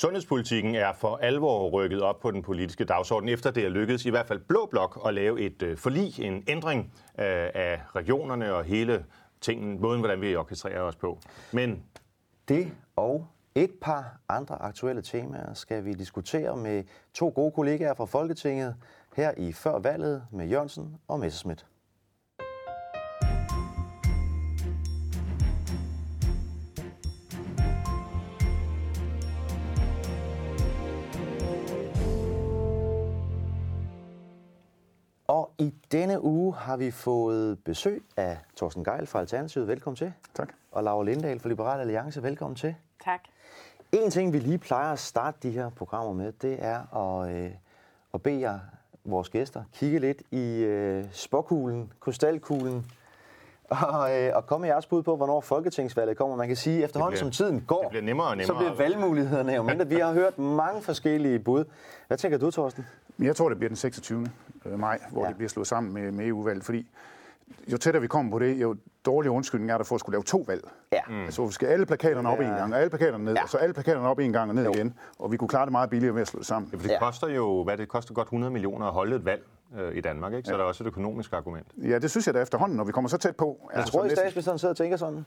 Sundhedspolitikken er for alvor rykket op på den politiske dagsorden, efter det er lykkedes i hvert fald Blå Blok at lave et øh, forlig, en ændring øh, af regionerne og hele tingen, måden, hvordan vi orkestrerer os på. Men det og et par andre aktuelle temaer skal vi diskutere med to gode kollegaer fra Folketinget her i Før valget med Jørgensen og Messerschmidt. I denne uge har vi fået besøg af Thorsten Geil fra Alternativet. Velkommen til. Tak. Og Laura Lindahl fra Liberal Alliance. Velkommen til. Tak. En ting, vi lige plejer at starte de her programmer med, det er at, øh, at bede jer, vores gæster, kigge lidt i øh, spåkuglen, krystalkuglen, og, øh, og komme med jeres bud på, hvornår folketingsvalget kommer. Man kan sige, at efterhånden bliver- som tiden går, det bliver nemmere og så nemmere. bliver valgmulighederne jo mindre. Vi har hørt mange forskellige bud. Hvad tænker du, Thorsten? Men jeg tror, det bliver den 26. maj, hvor Ja. ja. det bliver slået sammen med, med EU-valget, fordi jo tættere vi kommer på det, jo dårligere undskyldning er der for at skulle lave to valg. Ja. Mm. Altså, hvor vi skal alle plakaterne op Ja. en gang, og alle plakaterne ned, Ja. ja. og så alle plakaterne op en gang og ned Jo. igen. Og vi kunne klare det meget billigere ved at slå det sammen. det Ja. koster jo, hvad det koster godt 100 millioner at holde et valg øh, i Danmark, ikke? så der er også et økonomisk argument. Ja, det synes jeg da efterhånden, når vi kommer så tæt på. Jeg tror, at statsministeren sidder og tænker sådan.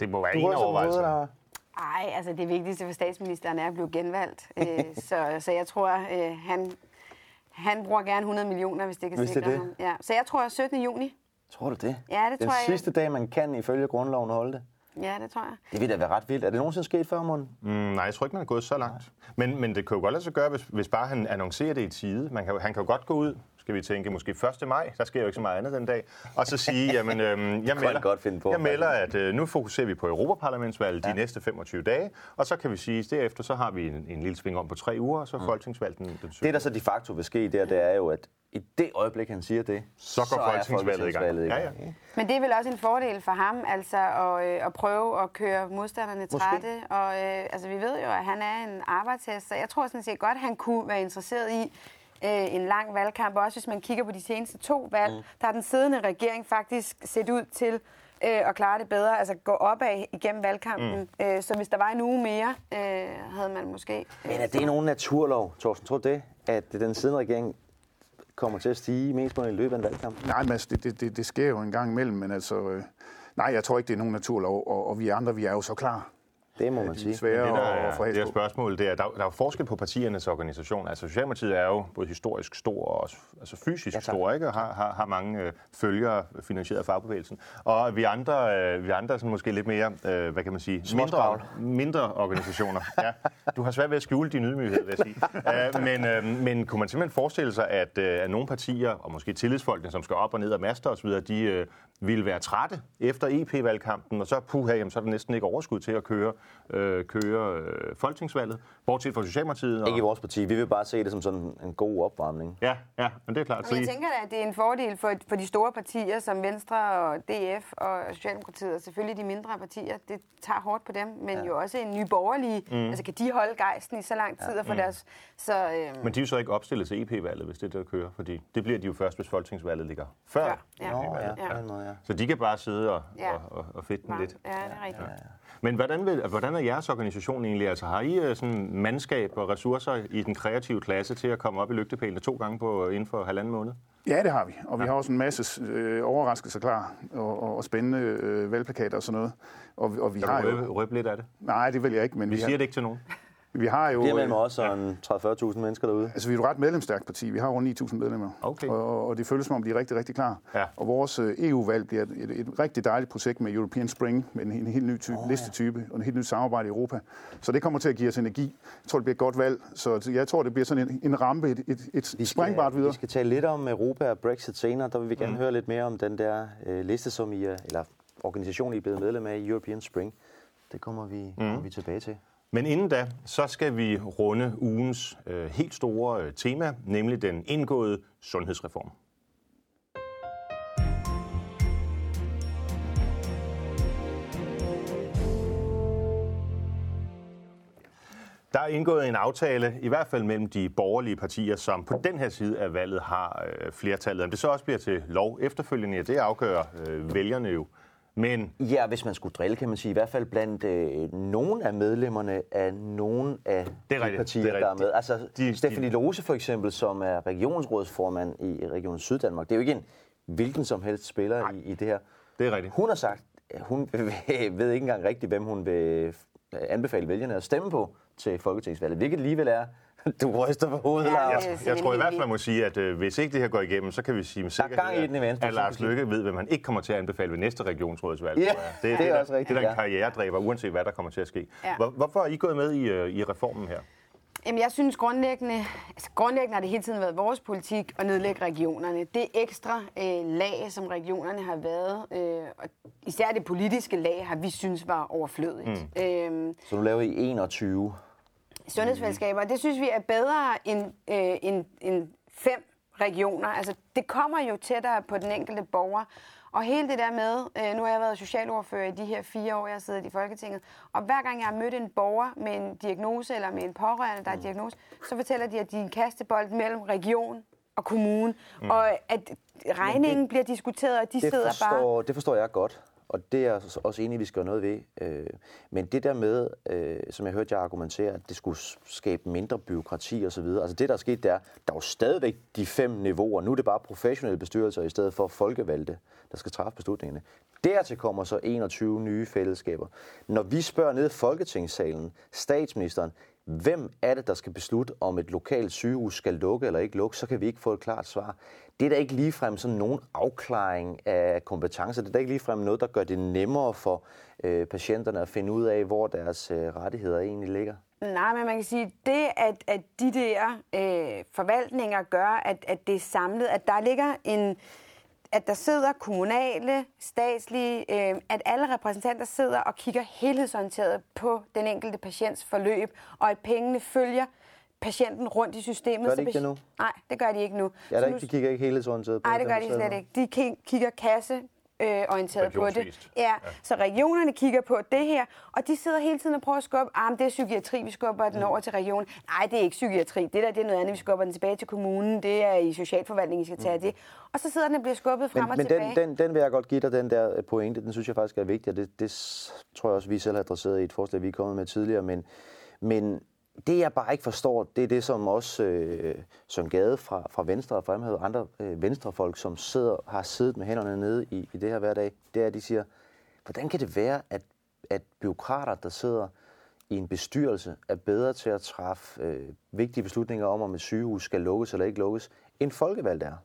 Det må være Du en overvejelse. Hovedet, Laura. Ej, altså det vigtigste for statsministeren er at blive genvalgt. Øh, så, så jeg tror, øh, han, han bruger gerne 100 millioner, hvis det kan Hvis sikre det. ham. Ja. Så jeg tror 17. juni. Tror du det? Ja, det Den tror jeg. sidste dag, man kan ifølge grundloven holde det. Ja, det tror jeg. Det vil da være ret vildt. Er det nogensinde sket før, Morten? Mm, nej, jeg tror ikke, man er gået så langt. Men, men det kan jo godt lade sig gøre, hvis, hvis bare han annoncerer det i tide. Man kan, han kan jo godt gå ud, skal vi tænke, måske 1. maj, der sker jo ikke så meget andet den dag, og så sige, jamen, øhm, jeg, melder, godt finde på. jeg melder, at øh, nu fokuserer vi på Europaparlamentsvalget ja. de næste 25 dage, og så kan vi sige, at derefter så har vi en, en lille sving om på tre uger, og så mm. folketingsvalget den, den 7. Det, der så de facto vil ske der, det er jo, at i det øjeblik, han siger det, Så går er folketingsvalget i gang. folketingsvalget Ja, ja. ikke? Men det er vel også en fordel for ham, altså at, øh, at prøve at køre modstanderne trætte. Og øh, altså, vi ved jo, at han er en arbejdshest, så jeg tror sådan set godt, at han kunne være interesseret i øh, en lang valgkamp. Også hvis man kigger på de seneste to valg, mm. der har den siddende regering faktisk set ud til øh, at klare det bedre, altså gå opad igennem valgkampen. Mm. Øh, så hvis der var en uge mere, øh, havde man måske... Men er det nogen naturlov, Thorsten? Tror du det, at den siddende regering kommer til at stige mest på i løbet af en valgkamp? Nej, men altså, det, det, det, det sker jo en gang imellem, men altså... Øh, nej, jeg tror ikke, det er nogen naturlov, og, og vi andre, vi er jo så klar. Det må man er sige. svære Det, der er, det er på. spørgsmålet, det er, der, der er jo forskel på partiernes organisation. Altså Socialdemokratiet er jo både historisk stor og også, altså fysisk Ja, tak. stor, ikke? og har, har, har mange øh, følgere finansieret af fagbevægelsen. Og vi andre, øh, vi andre er sådan måske lidt mere, øh, hvad kan man sige, mindre, mindre organisationer. Ja. Du har svært ved at skjule din ydmyghed, vil jeg sige. Øh, men, øh, men kunne man simpelthen forestille sig, at, øh, at nogle partier, og måske tillidsfolkene, som skal op og ned og master osv., de øh, ville være trætte efter EP-valgkampen, og så puha, jamen, så er der næsten ikke overskud til at køre, øh, køre øh, folketingsvalget, bortset fra Socialdemokratiet. Og, Ikke i vores parti. Vi vil bare se det som sådan en god opvarmning. Ja, ja, men det er klart. Så Men jeg tænker da, at det er en fordel for, for de store partier som Venstre og DF og Socialdemokratiet, og selvfølgelig de mindre partier. Det tager hårdt på dem, men ja. jo også en ny borgerlige. Mm. Altså kan de holde gejsten i så lang tid og få deres... Så, øhm, men de er jo så ikke opstillet til EP-valget, hvis det er det, der kører, fordi det bliver de jo først, hvis folketingsvalget ligger før. før. Ja. Nå, ja, Ja. på den måde, ja. Så de kan bare sidde og, Ja. og, og, og fedte den lidt. Ja, det er rigtigt. Ja. Men hvordan, vil, hvordan er jeres organisation egentlig? Altså har I øh, sådan mandskab og ressourcer i den kreative klasse til at komme op i lygtepælene to gange på, inden for halvanden måned? Ja, det har vi. Og vi har også en masse øh, overraskelser klar, og, og, og spændende øh, valgplakater og sådan noget. Og, og vi Kan har du jo... røbe, røbe lidt af det? Nej, det vil jeg ikke, men Vi vi, siger har, det ikke til nogen. Vi har jo... Det er mellem øh, os og en 30-40.000 mennesker derude. Altså, vi er jo et ret medlemsstærkt parti. Vi har rundt 9.000 medlemmer. Okay. Og, og det føles som om, de er rigtig, rigtig klar. Ja. Og vores øh, EU-valg bliver et, et, et rigtig dejligt projekt med European Spring, med en, en helt ny type, oh, listetype og en helt nyt samarbejde i Europa. Så det kommer til at give os energi. Jeg tror, det bliver et godt valg. Så jeg tror, det bliver sådan en, en rampe, et, et, et Vi springbart videre. Vi skal tale lidt om Europa og Brexit senere. Der vil vi gerne mm. høre lidt mere om den der øh, liste, som I er, eller organisation, I er blevet medlem af i European Spring. Det kommer vi, mm. kommer vi tilbage til. Men inden da, så skal vi runde ugens øh, helt store øh, tema, nemlig den indgåede sundhedsreform. Der er indgået en aftale, i hvert fald mellem de borgerlige partier, som på den her side af valget har øh, flertallet. Om det så også bliver til lov efterfølgende, ja, det afgør øh, vælgerne jo men Ja, hvis man skulle drille, kan man sige, i hvert fald blandt øh, nogle af medlemmerne af nogle af Det er de rigtigt, partier, det er der er med. Altså, De- Stefanie Lose for eksempel, som er regionsrådsformand i Region Syddanmark, det er jo ikke en hvilken som helst spiller i, i det her. det er rigtigt. Hun har sagt, hun ved ikke engang rigtigt, hvem hun vil anbefale vælgerne at stemme på til Folketingsvalget, hvilket alligevel er, du ryster på hovedet, Ja, Lars. det Jeg, jeg tror i hvert fald, man må sige, at øh, hvis ikke det her går igennem, så kan vi sige med er gang i sikkerhed, den i Venstre, at Lars. Lykke ved, hvad man ikke kommer til at anbefale ved næste regionsrådsvalg. Ja, tror jeg. det er der, også rigtigt, Det er der en karrieredræber, uanset hvad der kommer til at ske. Ja. Hvor, hvorfor er I gået med i, øh, i reformen her? Jamen, jeg synes grundlæggende, altså grundlæggende har det hele tiden været vores politik at nedlægge regionerne. Det ekstra øh, lag, som regionerne har været, øh, og især det politiske lag, har vi synes var overflødigt. Mm. Øhm, Så nu laver I 21. sundhedsfællesskaber, det synes vi er bedre end, øh, end, end fem regioner. Altså, det kommer jo tættere på den enkelte borger. Og hele det der med, øh, nu har jeg været socialordfører i de her fire år, jeg har siddet i Folketinget, og hver gang jeg har mødt en borger med en diagnose eller med en pårørende, der har en diagnose, så fortæller de, at de er en kastebold mellem region og kommune, mm. og at regningen bliver diskuteret, og de det sidder bare... forstår, Det forstår jeg godt, og det er jeg også enig, i, vi skal gøre noget ved. Øh, Men det der med, øh, som jeg hørte jer argumentere, at det skulle skabe mindre byråkrati osv., altså det der er sket, det er, der er jo stadigvæk de fem niveauer. Nu er det bare professionelle bestyrelser i stedet for folkevalgte, der skal træffe beslutningerne. Dertil kommer så 21 nye fællesskaber. Når vi spørger ned i Folketingssalen, statsministeren, hvem er det, der skal beslutte, om et lokalt sygehus skal lukke eller ikke lukke, så kan vi ikke få et klart svar. Det er da ikke ligefrem sådan nogen afklaring af kompetencer. Det er da ikke ligefrem noget, der gør det nemmere for øh, patienterne at finde ud af, hvor deres øh, rettigheder egentlig ligger. Nej, men man kan sige, det at, at de der øh, forvaltninger gør, at, at det er samlet, at der ligger en, at der sidder kommunale, statslige, øh, at alle repræsentanter sidder og kigger helhedsorienteret på den enkelte patients forløb, og at pengene følger patienten rundt i systemet. Gør de ikke det nu? Nej, det gør de ikke nu. Ja, der nu- ikke, de kigger ikke helhedsorienteret på Nej, det gør de slet ikke. De ki- kigger kasse øh, orienteret på det. Ja, ja, så regionerne kigger på det her, og de sidder hele tiden og prøver at skubbe, ah, men det er psykiatri, vi skubber den over til regionen. Nej, det er ikke psykiatri. Det der det er noget andet, vi skubber den tilbage til kommunen. Det er i socialforvaltningen, I skal tage det. Og så sidder den og bliver skubbet frem Men, og men tilbage. den, den, den vil jeg godt give dig, den der pointe. Den synes jeg faktisk er vigtig, og det, det tror jeg også, vi selv har adresseret i et forslag, vi er kommet med tidligere. Men, men det, jeg bare ikke forstår, det er det, som også øh, Søren Gade fra, fra Venstre og fremhævet andre øh, venstrefolk, som sidder, har siddet med hænderne nede i, i det her hver dag, det er, at de siger, hvordan kan det være, at, at byråkrater, der sidder i en bestyrelse, er bedre til at træffe øh, vigtige beslutninger om, om et sygehus skal lukkes eller ikke lukkes, end folkevalgte er?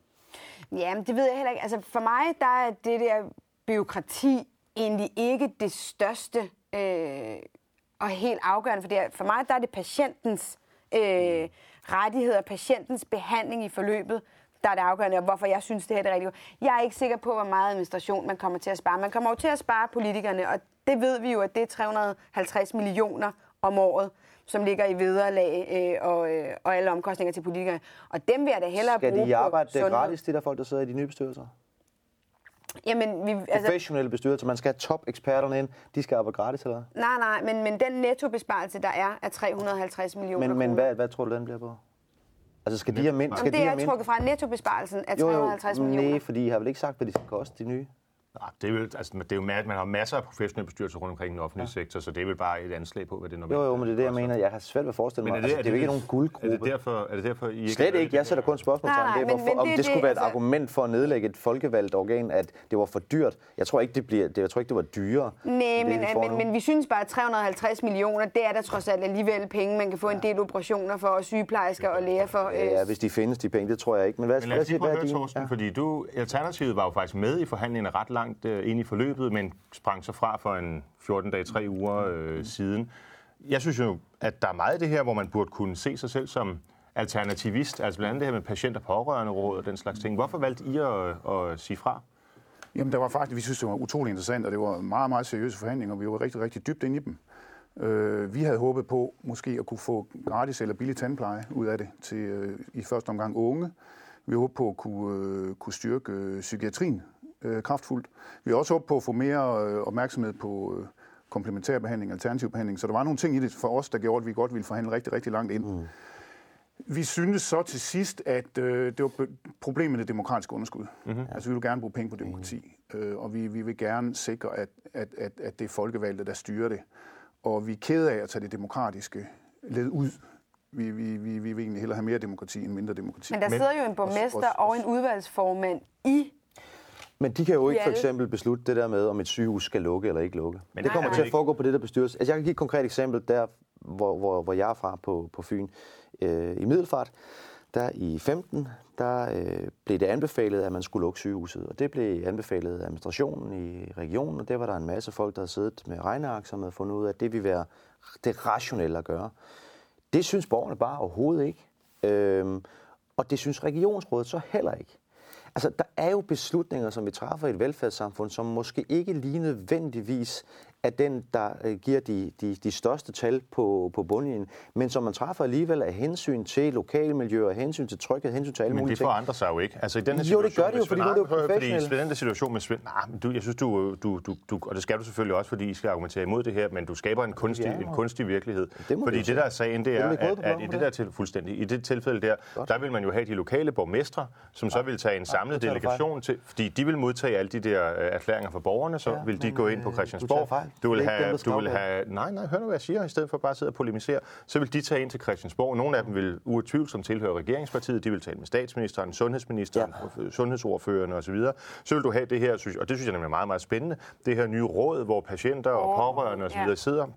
Jamen, det ved jeg heller ikke. Altså, for mig, der er det der byråkrati egentlig ikke det største øh, og helt afgørende. For, det er, for mig, der er det patientens øh, rettigheder, patientens behandling i forløbet, der er det afgørende, og hvorfor jeg synes, det her er det rigtige. Jeg er ikke sikker på, hvor meget administration man kommer til at spare. Man kommer jo til at spare politikerne, og det ved vi jo, at det er 350 millioner om året som ligger i vederlag øh, og, øh, og alle omkostninger til politikerne. Og dem vil jeg da hellere Skal bruge de arbejde på sundhed. gratis, de der folk, der sidder i de nye bestyrelser? Jamen, vi, altså, Professionelle bestyrelser, man skal have top-eksperterne ind, de skal arbejde gratis, eller nej, nej, men, men den nettobesparelse, der er, er 350 millioner Men, men hvad, hvad tror du, den bliver på? Altså, skal de have mind? Om Skal det de er mind? trukket fra nettobesparelsen af Jo, jo, 350 millioner. nej, fordi I har vel ikke sagt, hvad de skal koste, de nye? Nej, det er, vel, altså, det er jo, ma- man har masser af professionelle bestyrelser rundt omkring i den offentlige ja. sektor, så det er vel bare et anslag på, hvad det normalt Jo, jo, men det er det, jeg mener. Jeg har svært ved at forestille Men mig. er det, altså, det er jo ikke nogen Er guldgruppe. det derfor, er det derfor I ikke Slet er ikke. Jeg sætter kun spørgsmålstegn ved, men- hvorfor, men om det- det skulle det- være et altså- argument for at nedlægge et folkevalgt organ, at det var for dyrt. Jeg tror ikke, det, bliver, det, jeg tror ikke, det var dyrere. Nej, men, det, vi men, men vi synes bare, at 350 millioner, det er der trods alt alligevel penge. Man kan få en del operationer for, og sygeplejersker og læger for. Øh, Ja, hvis de findes, de penge, det tror jeg ikke. Men hvad, Men lad os lige prøve at er høre? Torsten, fordi du, Alternativet var jo faktisk med i forhandlingerne ret langt øh, ind i forløbet, men sprang så fra for en 14 dage, 3 uger øh, siden. Jeg synes jo, at der er meget af det her, hvor man burde kunne se sig selv som alternativist, altså blandt andet det her med patient- og pårørende råd og den slags ting. Hvorfor valgte I at, at sige fra? Jamen, der var faktisk, vi synes, det var utrolig interessant, og det var meget, meget seriøse forhandlinger, og vi var rigtig, rigtig dybt inde i dem. Øh, vi havde håbet på måske at kunne få gratis eller billig tandpleje ud af det til øh, i første omgang unge. Vi håbede på at kunne, øh, kunne styrke øh, psykiatrien øh, kraftfuldt. Vi har også håbet på at få mere øh, opmærksomhed på øh, komplementær behandling, alternativ behandling. Så der var nogle ting i det for os, der gjorde, at vi godt ville forhandle rigtig, rigtig langt ind. Mm. Vi synes så til sidst, at øh, det var problemet med det demokratiske underskud. Mm-hmm. Altså vi vil gerne bruge penge på demokrati, øh, og vi, vi vil gerne sikre, at, at, at, at det er folkevalgte, der styrer det. Og vi er kede af at tage det demokratiske led ud. Vi, vi, vi, vi vil egentlig hellere have mere demokrati end mindre demokrati. Men der sidder jo en borgmester og en udvalgsformand i men de kan jo ikke for eksempel beslutte det der med, om et sygehus skal lukke eller ikke lukke. Men det kommer nej, nej. til at foregå på det der bestyrelse. Altså jeg kan give et konkret eksempel der, hvor, hvor, hvor jeg er fra på, på Fyn. Øh, I Middelfart, der i 15, der øh, blev det anbefalet, at man skulle lukke sygehuset. Og det blev anbefalet af administrationen i regionen, og der var der en masse folk, der havde siddet med regneark, som havde fundet ud af, at det ville være det rationelle at gøre. Det synes borgerne bare overhovedet ikke. Øhm, og det synes regionsrådet så heller ikke. Altså, der er jo beslutninger, som vi træffer i et velfærdssamfund, som måske ikke lige nødvendigvis er den, der øh, giver de, de, de største tal på, på bundlinjen, men som man træffer alligevel af hensyn til lokalmiljø, af hensyn til tryghed, hensyn til alle men mulige ting. Men det forandrer sig jo ikke. Altså, i den her jo, det gør det jo, fordi nu er det jo professionelle. Fordi i den der situation med Svend, nah, du, jeg synes, du, du, du, du, og det skal du selvfølgelig også, fordi I skal argumentere imod det her, men du skaber en kunstig, ja, en kunstig virkelighed. Det fordi det, der er sagen, det er, det at, at, i det der til, fuldstændig, i det tilfælde der, Godt. der vil man jo have de lokale borgmestre, som så vil tage en samlet delegation til, fordi de vil modtage alle de der øh, erklæringer fra borgerne, så vil de gå ind på øh, Christiansborg. Du vil have du vil have... Nej, nej, hør nu, hvad jeg siger, i stedet for bare at sidde og polemisere. Så vil de tage ind til Christiansborg. Nogle af dem vil utvivlsomt tilhøre regeringspartiet. De vil tale med statsministeren, sundhedsministeren, ja. sundhedsordførerne osv. Så, så vil du have det her, og det synes jeg nemlig er meget, meget spændende, det her nye råd, hvor patienter og pårørende osv. Ja. sidder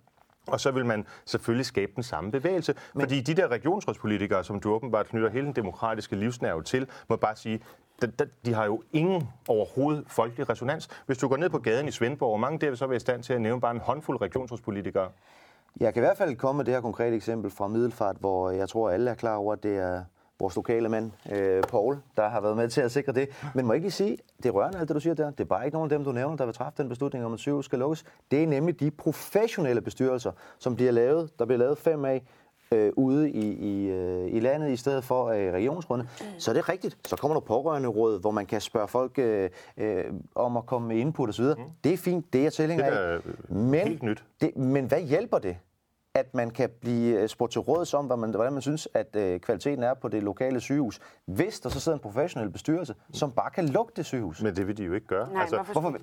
og så vil man selvfølgelig skabe den samme bevægelse. Men... Fordi de der regionsrådspolitikere, som du åbenbart knytter hele den demokratiske livsnerve til, må bare sige, de har jo ingen overhovedet folkelig resonans. Hvis du går ned på gaden i Svendborg, hvor mange der vil så være i stand til at nævne bare en håndfuld regionsrådspolitikere? Jeg kan i hvert fald komme med det her konkrete eksempel fra Middelfart, hvor jeg tror, alle er klar over, at det er vores lokale mand, øh, Paul, der har været med til at sikre det. Men må jeg ikke lige sige, det er rørende alt det, du siger der. Det er bare ikke nogen af dem, du nævner, der vil træffe den beslutning om, at sygehus skal lukkes. Det er nemlig de professionelle bestyrelser, som bliver lavet, der bliver lavet fem af øh, ude i, i, øh, i landet i stedet for øh, regionsrådene, mm. så er det rigtigt. Så kommer der pårørende råd, hvor man kan spørge folk øh, øh, om at komme med input osv. Mm. Det er fint, det er tilhænger af. Men, helt nyt. Det, men hvad hjælper det? at man kan blive øh, spurgt til råds om, hvad man, hvordan man synes, at øh, kvaliteten er på det lokale sygehus, hvis der så sidder en professionel bestyrelse, som bare kan lukke det sygehus. Men det vil de jo ikke gøre. Nej, altså, hvorfor, hvorfor,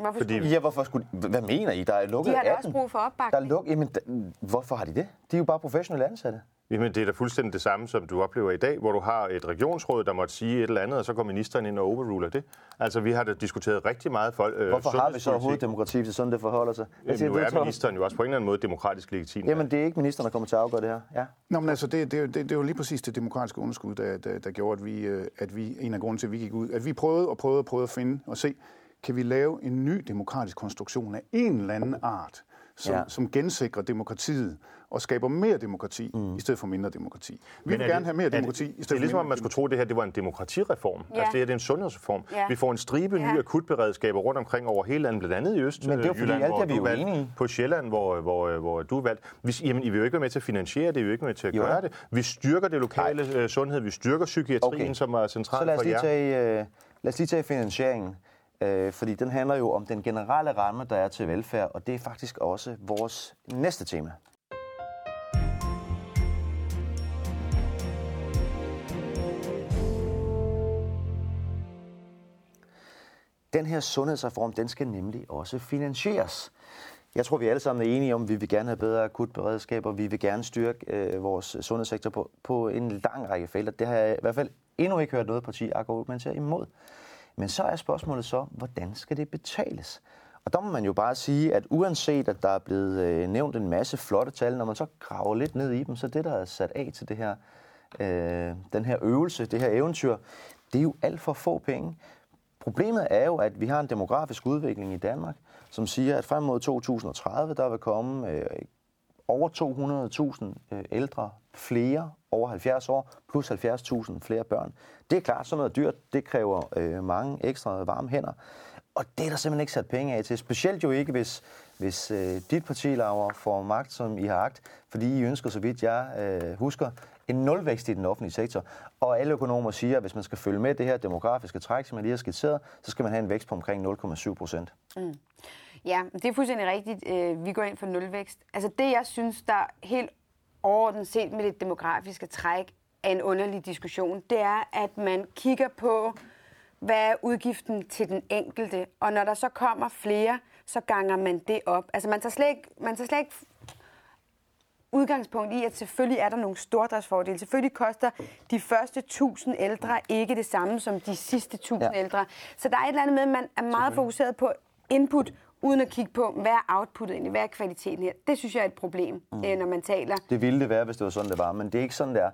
hvorfor Fordi, ja, hvorfor skulle, hvad mener I? Der er lukket De har da også brug for opbakning. Der er luk, jamen, da, hvorfor har de det? De er jo bare professionelle ansatte. Jamen, det er da fuldstændig det samme, som du oplever i dag, hvor du har et regionsråd, der måtte sige et eller andet, og så går ministeren ind og overruler det. Altså, vi har da diskuteret rigtig meget folk. Øh, Hvorfor har vi så overhovedet demokrati, hvis sådan det forholder sig? Jamen, siger, nu er ministeren jo også på en eller anden måde demokratisk legitim. Jamen, det er ikke ministeren, der kommer til at afgøre det her. Ja. Nå, men altså, det, det, det, det var lige præcis det demokratiske underskud, der, der, der gjorde, at vi, øh, at vi, en af grunden til, at vi gik ud, at vi prøvede og prøvede og prøvede at finde og se, kan vi lave en ny demokratisk konstruktion af en eller anden art, som, ja. som gensikrer demokratiet og skaber mere demokrati mm. i stedet for mindre demokrati. Vi Men vil gerne det, have mere demokrati det, i stedet Det er ligesom, at man skulle tro, at det her det var en demokratireform. Ja. Altså det her det er en sundhedsreform. Ja. Vi får en stribe ja. nye akutberedskaber rundt omkring over hele landet, blandt andet i Øst. Men det er jo fordi, alt er vi jo enige På Sjælland, hvor, hvor, hvor du er valgt. Vi, jamen, I vil jo ikke være med til at finansiere det, I vil ikke være med til at jo. gøre det. Vi styrker det lokale Nej. Øh, sundhed, vi styrker psykiatrien, okay. som er centralt for jer. Så lad os lige tage, uh, lad os lige tage finansieringen. Øh, fordi den handler jo om den generelle ramme, der er til velfærd, og det er faktisk også vores næste tema. Den her sundhedsreform, den skal nemlig også finansieres. Jeg tror, vi alle sammen er enige om, at vi vil gerne have bedre akutberedskaber, vi vil gerne styrke øh, vores sundhedssektor på, på en lang række felter. Det har jeg i hvert fald endnu ikke hørt noget parti argumentere imod. Men så er spørgsmålet så, hvordan skal det betales? Og der må man jo bare sige, at uanset at der er blevet øh, nævnt en masse flotte tal, når man så graver lidt ned i dem, så det, der er sat af til det her, øh, den her øvelse, det her eventyr, det er jo alt for få penge. Problemet er jo, at vi har en demografisk udvikling i Danmark, som siger, at frem mod 2030, der vil komme øh, over 200.000 øh, ældre flere over 70 år, plus 70.000 flere børn. Det er klart, sådan noget dyrt, det kræver øh, mange ekstra varme hænder. Og det er der simpelthen ikke sat penge af til. Specielt jo ikke, hvis, hvis øh, dit parti, Laura, får magt, som I har agt, fordi I ønsker, så vidt jeg øh, husker, en nulvækst i den offentlige sektor. Og alle økonomer siger, at hvis man skal følge med det her demografiske træk, som jeg lige har skitseret, så skal man have en vækst på omkring 0,7 procent. Mm. Ja, det er fuldstændig rigtigt. Øh, vi går ind for nulvækst. Altså det, jeg synes, der helt overordnet set med det demografiske træk er en underlig diskussion, det er, at man kigger på, hvad er udgiften til den enkelte, og når der så kommer flere, så ganger man det op. Altså man tager slet ikke, man tager slet ikke udgangspunkt i, at selvfølgelig er der nogle stordriftsfordele. Selvfølgelig koster de første 1000 ældre ikke det samme som de sidste 1000 ja. ældre. Så der er et eller andet med, at man er meget fokuseret på input, uden at kigge på, hvad er outputtet egentlig, hvad er kvaliteten her. Det synes jeg er et problem, mm. når man taler. Det ville det være, hvis det var sådan, det var, men det er ikke sådan, det er.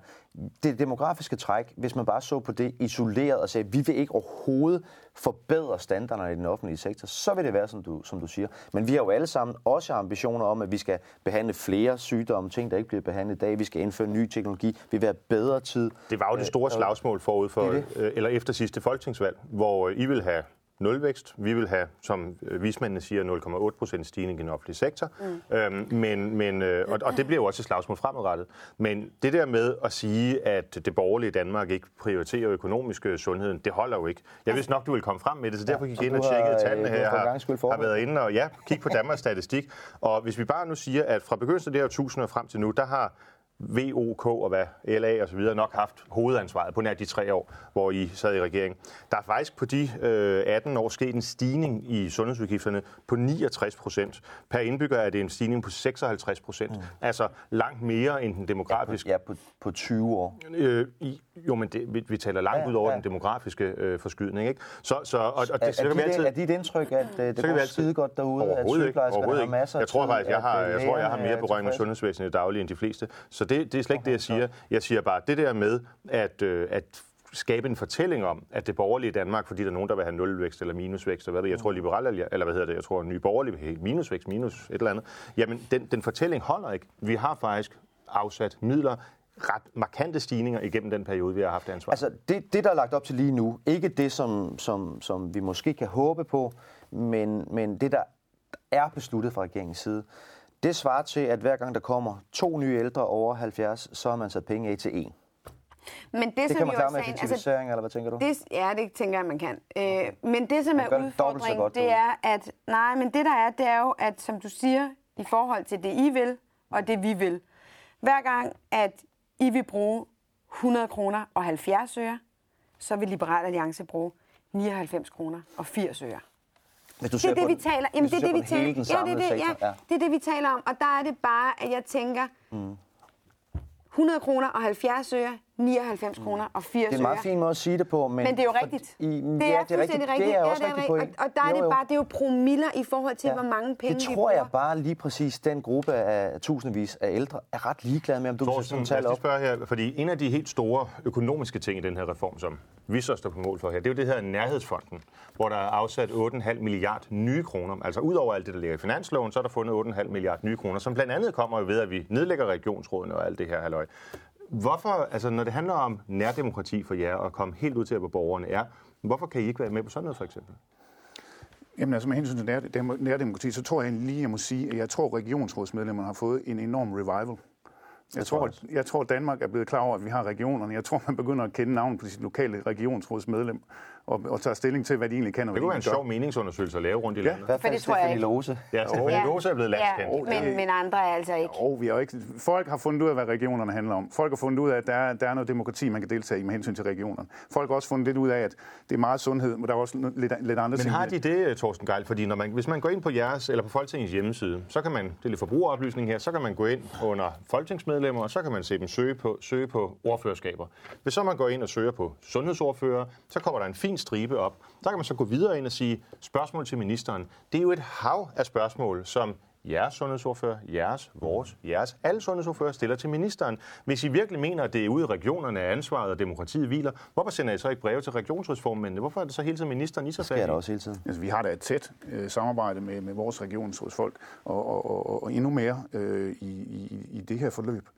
Det demografiske træk, hvis man bare så på det isoleret og sagde, vi vil ikke overhovedet forbedre standarderne i den offentlige sektor, så vil det være, som du, som du siger. Men vi har jo alle sammen også ambitioner om, at vi skal behandle flere sygdomme, ting, der ikke bliver behandlet i dag. Vi skal indføre ny teknologi. Vi vil have bedre tid. Det var jo det store slagsmål forud for, det det. eller efter sidste folketingsvalg, hvor I vil have nulvækst. Vi vil have, som øh, vismændene siger, 0,8 procent stigning i den offentlige sektor. Mm. Øhm, men, men, øh, og, og det bliver jo også et slagsmål fremadrettet. Men det der med at sige, at det borgerlige Danmark ikke prioriterer økonomisk øh, sundhed, det holder jo ikke. Jeg vidste nok, du ville komme frem med det, så derfor gik jeg ind og tjekkede tallene her. Jeg har, har været inde og ja, kigge på Danmarks statistik. Og hvis vi bare nu siger, at fra begyndelsen af det her tusind og frem til nu, der har VOK og hvad LA og så videre nok haft hovedansvaret på nær de tre år, hvor I sad i regering. Der er faktisk på de øh, 18 år sket en stigning i sundhedsudgifterne på 69 procent. Per indbygger er det en stigning på 56 procent. Mm. Altså langt mere end den demografiske. Ja, på, ja, på, på 20 år. Øh, i, jo, men det, vi, vi taler langt ja, ud over ja. den demografiske øh, forskydning. Ikke? Så, så, og, og det, er, så er, altid, er dit indtryk, at øh, det går skide godt derude? Overhovedet at ikke. Overhovedet ikke. Jeg tror faktisk, jeg har, jeg tror, jeg har mere berøring med sundhedsvæsenet i daglig end de fleste. Så det, det er slet ikke det, jeg siger. Jeg siger bare, det der med at, øh, at skabe en fortælling om, at det borgerlige Danmark, fordi der er nogen, der vil have nulvækst eller minusvækst, og hvad det, jeg tror liberale, eller hvad hedder det, jeg tror nye borgerlige minusvækst, minus et eller andet. Jamen, den, den fortælling holder ikke. Vi har faktisk afsat midler ret markante stigninger igennem den periode, vi har haft ansvar. Altså, det, det der er lagt op til lige nu, ikke det, som, som, som vi måske kan håbe på, men, men det, der er besluttet fra regeringens side, det svarer til, at hver gang der kommer to nye ældre over 70, så har man sat penge af til en. Men det, det som kan man klare med sagen, effektivisering, altså, eller hvad tænker du? Det, ja, det tænker jeg, man kan. Øh, men det, som er udfordringen, godt, det er, at... Nej, men det, der er, det er jo, at som du siger, i forhold til det, I vil, og det, vi vil. Hver gang, at I vil bruge 100 kroner og 70 øre, så vil Liberal Alliance bruge 99 kroner og 80 øre. Hvis du det er det, vi taler. Jamen, det er det, vi taler. Ja, det er det, ja, ja. det er det, vi taler om. Og der er det bare, at jeg tænker, mm. 100 kroner og 70 øre, 99 kroner og 80 øre. Det er en meget fin måde at sige det på. Men, men det er jo rigtigt. I, det er, ja, det er fuldstændig rigtigt. Det er også ja, det er rigtigt. Og, og der er det bare, det er jo promiller i forhold til, ja. hvor mange penge Det tror jeg bare lige præcis, den gruppe af tusindvis af ældre er ret ligeglade med, om du kan sådan tale op. spørge her, fordi en af de helt store økonomiske ting i den her reform, som vi så står på mål for her, det er jo det her nærhedsfonden, hvor der er afsat 8,5 milliard nye kroner. Altså udover alt det, der ligger i finansloven, så er der fundet 8,5 milliard nye kroner, som blandt andet kommer ved, at vi nedlægger regionsrådene og alt det her halløj. Hvorfor, altså når det handler om nærdemokrati for jer og komme helt ud til, hvor borgerne er, hvorfor kan I ikke være med på sådan noget for eksempel? Jamen altså med hensyn til nærdemokrati, så tror jeg lige, jeg må sige, at jeg tror, at regionsrådsmedlemmerne har fået en enorm revival. Jeg tror, jeg tror, at Danmark er blevet klar over, at vi har regionerne. Jeg tror, man begynder at kende navnet på sit lokale regionsrådsmedlem og, og tager stilling til, hvad de egentlig kan. Og det kunne være en sjov meningsundersøgelse at lave rundt i ja. landet. For det tror jeg ikke. Lose. Ja, Stefanie ja. Lose er blevet landskendt. Ja, men, men andre er altså ikke. Oh, vi er ikke. Folk har fundet ud af, hvad regionerne handler om. Folk har fundet ud af, at der er, der er noget demokrati, man kan deltage i med hensyn til regionerne. Folk har også fundet lidt ud af, at det er meget sundhed, men der er også lidt, lidt andre men ting. Men har de det, Torsten Geil? Fordi når man, hvis man går ind på jeres, eller på Folketingets hjemmeside, så kan man, det er lidt forbrugeroplysning her, så kan man gå ind under folketingsmedlemmer, og så kan man se dem søge på, søge på ordførerskaber. Hvis så man går ind og søger på sundhedsordfører, så kommer der en fin stribe op, der kan man så gå videre ind og sige, spørgsmål til ministeren. Det er jo et hav af spørgsmål, som jeres sundhedsordfører, jeres, vores, jeres, alle sundhedsordfører stiller til ministeren. Hvis I virkelig mener, at det er ude i regionerne, af ansvaret og demokratiet hviler, hvorfor sender I så ikke breve til regionsrådsformændene? Hvorfor er det så hele tiden ministeren i sig fat Det sker også hele tiden. Altså, vi har da et tæt øh, samarbejde med, med vores regionsrådsfolk, og, og, og, og endnu mere øh, i, i, i det her forløb.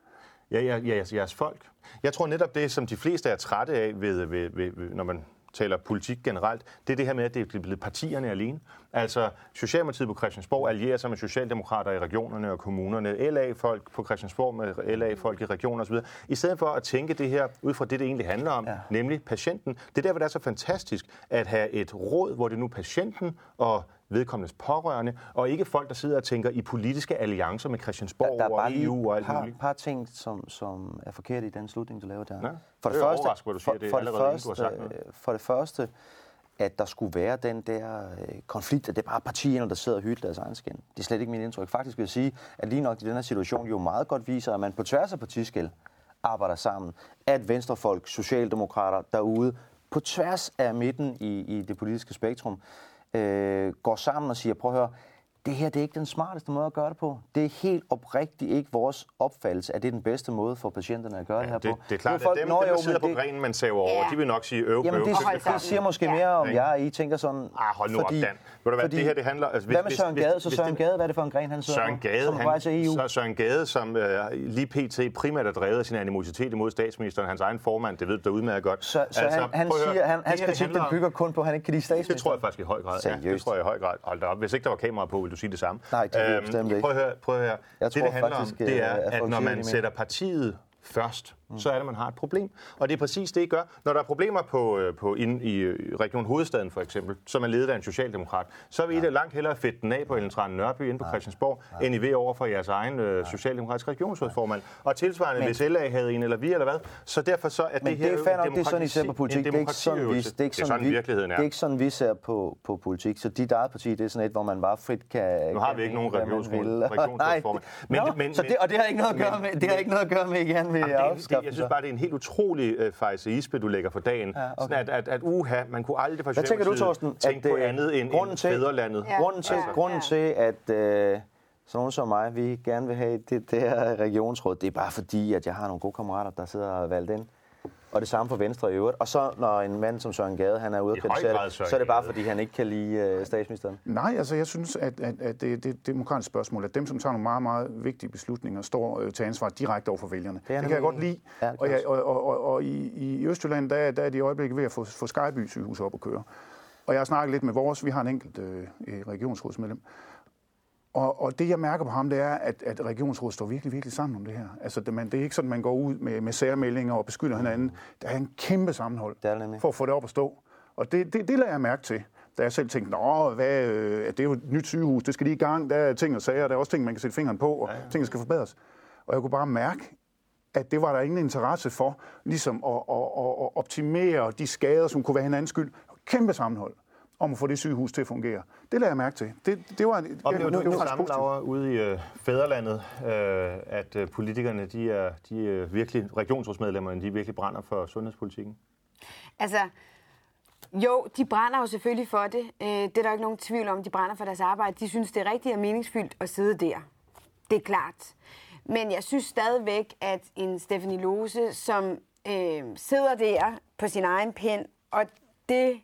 Ja, ja, ja, jeres folk. Jeg tror netop det, som de fleste er trætte af, ved, ved, ved, ved, når man taler politik generelt, det er det her med, at det er blevet partierne alene. Altså, Socialdemokratiet på Christiansborg allierer sig med socialdemokrater i regionerne og kommunerne, LA-folk på Christiansborg med LA-folk i regioner osv., i stedet for at tænke det her ud fra det, det egentlig handler om, ja. nemlig patienten. Det er derfor, det er så fantastisk at have et råd, hvor det nu er patienten og vedkommendes pårørende, og ikke folk, der sidder og tænker i politiske alliancer med Christiansborg der er bare og EU og et alt par, muligt. par ting, som, som er forkerte i den slutning, du laver der. Ja, for, det er overrasket, hvad du siger. for, Det for, allerede inden, du første, sagt noget. for det første, at der skulle være den der øh, konflikt, at det er bare partierne, der sidder og hylder deres egen skin. Det er slet ikke mit indtryk. Faktisk vil jeg sige, at lige nok i den her situation jo meget godt viser, at man på tværs af partiskæld arbejder sammen. At venstrefolk, socialdemokrater derude, på tværs af midten i, i det politiske spektrum, øh, går sammen og siger, prøv at høre, det her det er ikke den smarteste måde at gøre det på. Det er helt oprigtigt ikke vores opfattelse, at det er den bedste måde for patienterne at gøre det her Det, på. det er klart, at folk, dem, Nå, dem der sidder på grenen, man saver over, Ja. de vil nok sige øv, Jamen, bøv, det, Hold det- det siger måske Ja. mere om jeg, I tænker sådan... Ah, hold nu op, Dan. Ved du hvad, det her, det handler- altså, hvis- hvad med hvis- Søren hvis- Gade? Så Søren det- Gade, hvad er det for en gren, han sidder Søren på? Gade, Som vej til EU. så Søren Gade, som øh, lige pt. primært er drevet af sin animositet imod statsministeren, hans egen formand, det ved du da udmærket godt. Så, så han, han høre, siger, han, hans kritik den bygger kun på, at han ikke kan lide statsministeren. Det tror jeg faktisk i høj grad. Ja, det tror jeg i høj grad. Hold da op. Hvis ikke der var kamera på, vil du sige det samme. Nej, det vil jeg bestemt ikke. Prøv at høre. Prøv at høre. Jeg det, tror det handler faktisk, om, det er, øh, at at når man sætter partiet først, så er det, man har et problem. Og det er præcis det, I gør. Når der er problemer på, øh, på ind i øh, Region Hovedstaden for eksempel, som er ledet af en socialdemokrat, så vil I da langt hellere fedte den af på Ellen Trane Nørby inde på Christiansborg, end I vil over for jeres egen øh, socialdemokratiske regionsrådsformand. Og tilsvarende, hvis LA havde en eller vi eller hvad, så derfor så er det Men her det er nok, det er sådan, I ser på politik. Det er ikke sådan, vi, det er ikke det er sådan, sådan vi, virkeligheden er. Det er ikke sådan, vi ser på, på politik. Så dit eget parti, det er sådan et, hvor man bare frit kan... Nu har vi ikke nogen regionsrådsformand. Men- Nå, men- så det, men- og det har ikke noget at gøre med, det har ikke noget at gøre med, at I gerne vil Jamen, det en- det, afskaffe jeg synes bare, det er en helt utrolig øh, fejseisme, du lægger for dagen. Ja, okay. Sådan at, at, at uha, man kunne aldrig fra Hvad tænker du, Torsten? tænke på øh, andet end, grunden end til, fædrelandet. Ja. Grunden til, Ja. grunden til at øh, sådan nogen som mig, vi gerne vil have det, det her regionsråd, det er bare fordi, at jeg har nogle gode kammerater, der sidder og valgt ind. Og det samme for Venstre i øvrigt. Og så når en mand som Søren Gade, han er ude og kritisere det, så er det bare fordi, han ikke kan lide øh, statsministeren. Nej, altså jeg synes, at, at, at det, det er et demokratisk spørgsmål, at dem, som tager nogle meget, meget vigtige beslutninger, står øh, til ansvar direkte over for vælgerne. Det Det, kan jeg godt lide. Ja, og, jeg og, og, og, og i, i Østjylland, der, der er de i øjeblikket ved at få, få Skyby sygehus op at køre. Og jeg har snakket lidt med vores, vi har en enkelt øh, regionsrådsmedlem, og, og det, jeg mærker på ham, det er, at, at regionsrådet står virkelig, virkelig sammen om det her. Altså, det, man, det er ikke sådan, man går ud med, med særmeldinger og beskylder hinanden. Der er en kæmpe sammenhold for at få det op at stå. Og det, det, det lader jeg mærke til. Da jeg selv tænkte, Nå, hvad, øh, det er jo et nyt sygehus, det skal lige i gang, der er ting og sager, der er også ting, man kan sætte fingeren på, og ja, ja. ting, der skal forbedres. Og jeg kunne bare mærke, at det var der ingen interesse for, ligesom at, at, at, at optimere de skader, som kunne være hinandens skyld. Kæmpe sammenhold om at få det sygehus til at fungere. Det lader jeg mærke til. Det, det var, Oplever det, du det samme. Laura, ude i øh, fædrelandet, øh, at øh, politikerne, de er, de er virkelig, regionsrådsmedlemmerne, de virkelig brænder for sundhedspolitikken? Altså, jo, de brænder jo selvfølgelig for det. Øh, det er der ikke nogen tvivl om. De brænder for deres arbejde. De synes, det er rigtigt og meningsfyldt at sidde der. Det er klart. Men jeg synes stadigvæk, at en Stephanie Lose, som øh, sidder der på sin egen pind, og det,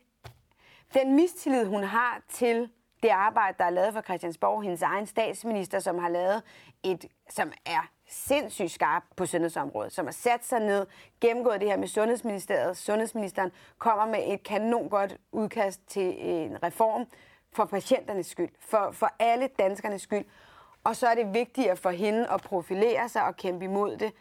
den mistillid, hun har til det arbejde, der er lavet for Christiansborg, hendes egen statsminister, som har lavet et, som er sindssygt skarp på sundhedsområdet, som har sat sig ned, gennemgået det her med Sundhedsministeriet. Sundhedsministeren kommer med et kanon godt udkast til en reform for patienternes skyld, for, for alle danskernes skyld. Og så er det vigtigere for hende at profilere sig og kæmpe imod det.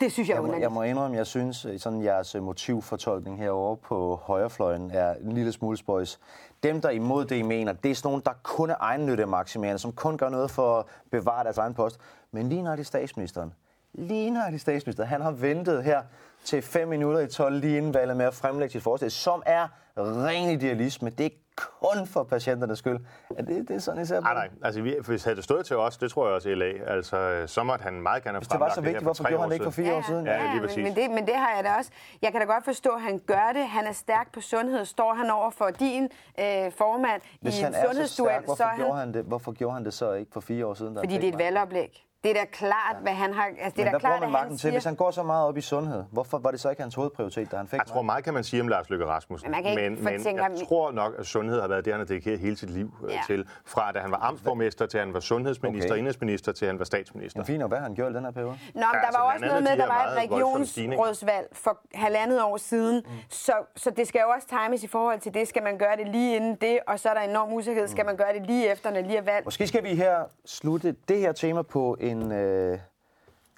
Det synes jeg Jeg må, jeg må indrømme, jeg synes, at sådan jeres øh, motivfortolkning herovre på højrefløjen er en lille smule spøjs. Dem, der er imod det, I mener, det er sådan nogle, der kun er egennytte maksimerende, som kun gør noget for at bevare deres egen post. Men lige når det er statsministeren, lige når det er statsministeren, han har ventet her til 5 minutter i 12 lige inden valget med at fremlægge sit forslag, som er ren idealisme. Det er kun for patienternes skyld. Er det, det er sådan, I ser på Nej, nej. Altså, vi, hvis havde det stået til os, det tror jeg også i LA, altså, så måtte han meget gerne have Hvis det var så fremlagt vigtigt, hvorfor gjorde han det ikke for fire år siden? Ja, lige men, præcis. men, det, men det har jeg da også. Jeg kan da godt forstå, at han gør det. Han er stærk på sundhed. Står han over for din øh, formand Hvis i en han er så sundhedsduel, stærk, så hvorfor, er han... gjorde han det, hvorfor gjorde han det så ikke for fire år siden? Fordi det er et valgoplæg. Det er da klart, hvad han har... Altså, det Men er da hvad klart, bruger man at magten han til? siger... Hvis han går så meget op i sundhed, hvorfor var det så ikke hans hovedprioritet, da han fik Jeg tror meget kan man sige om Lars Løkke Rasmussen, Men man kan ikke men, men jeg ham tror nok, at sundhed har været det, han har dedikeret hele sit liv ja. Ja. til. Fra da han var amtsborgmester, til han var sundhedsminister, Okay. indrigsminister, til han var statsminister. Jamen fint, og hvad har han gjort i den her periode? Nå, men Ja, der altså, var også noget med, de der var et regionsrådsvalg for halvandet år siden. Mm. Så, så det skal jo også times i forhold til det. Skal man gøre det lige inden det, og så er der enorm usikkerhed. Skal man gøre det lige efter, når lige er valg? Måske skal vi her slutte det her tema på en, øh,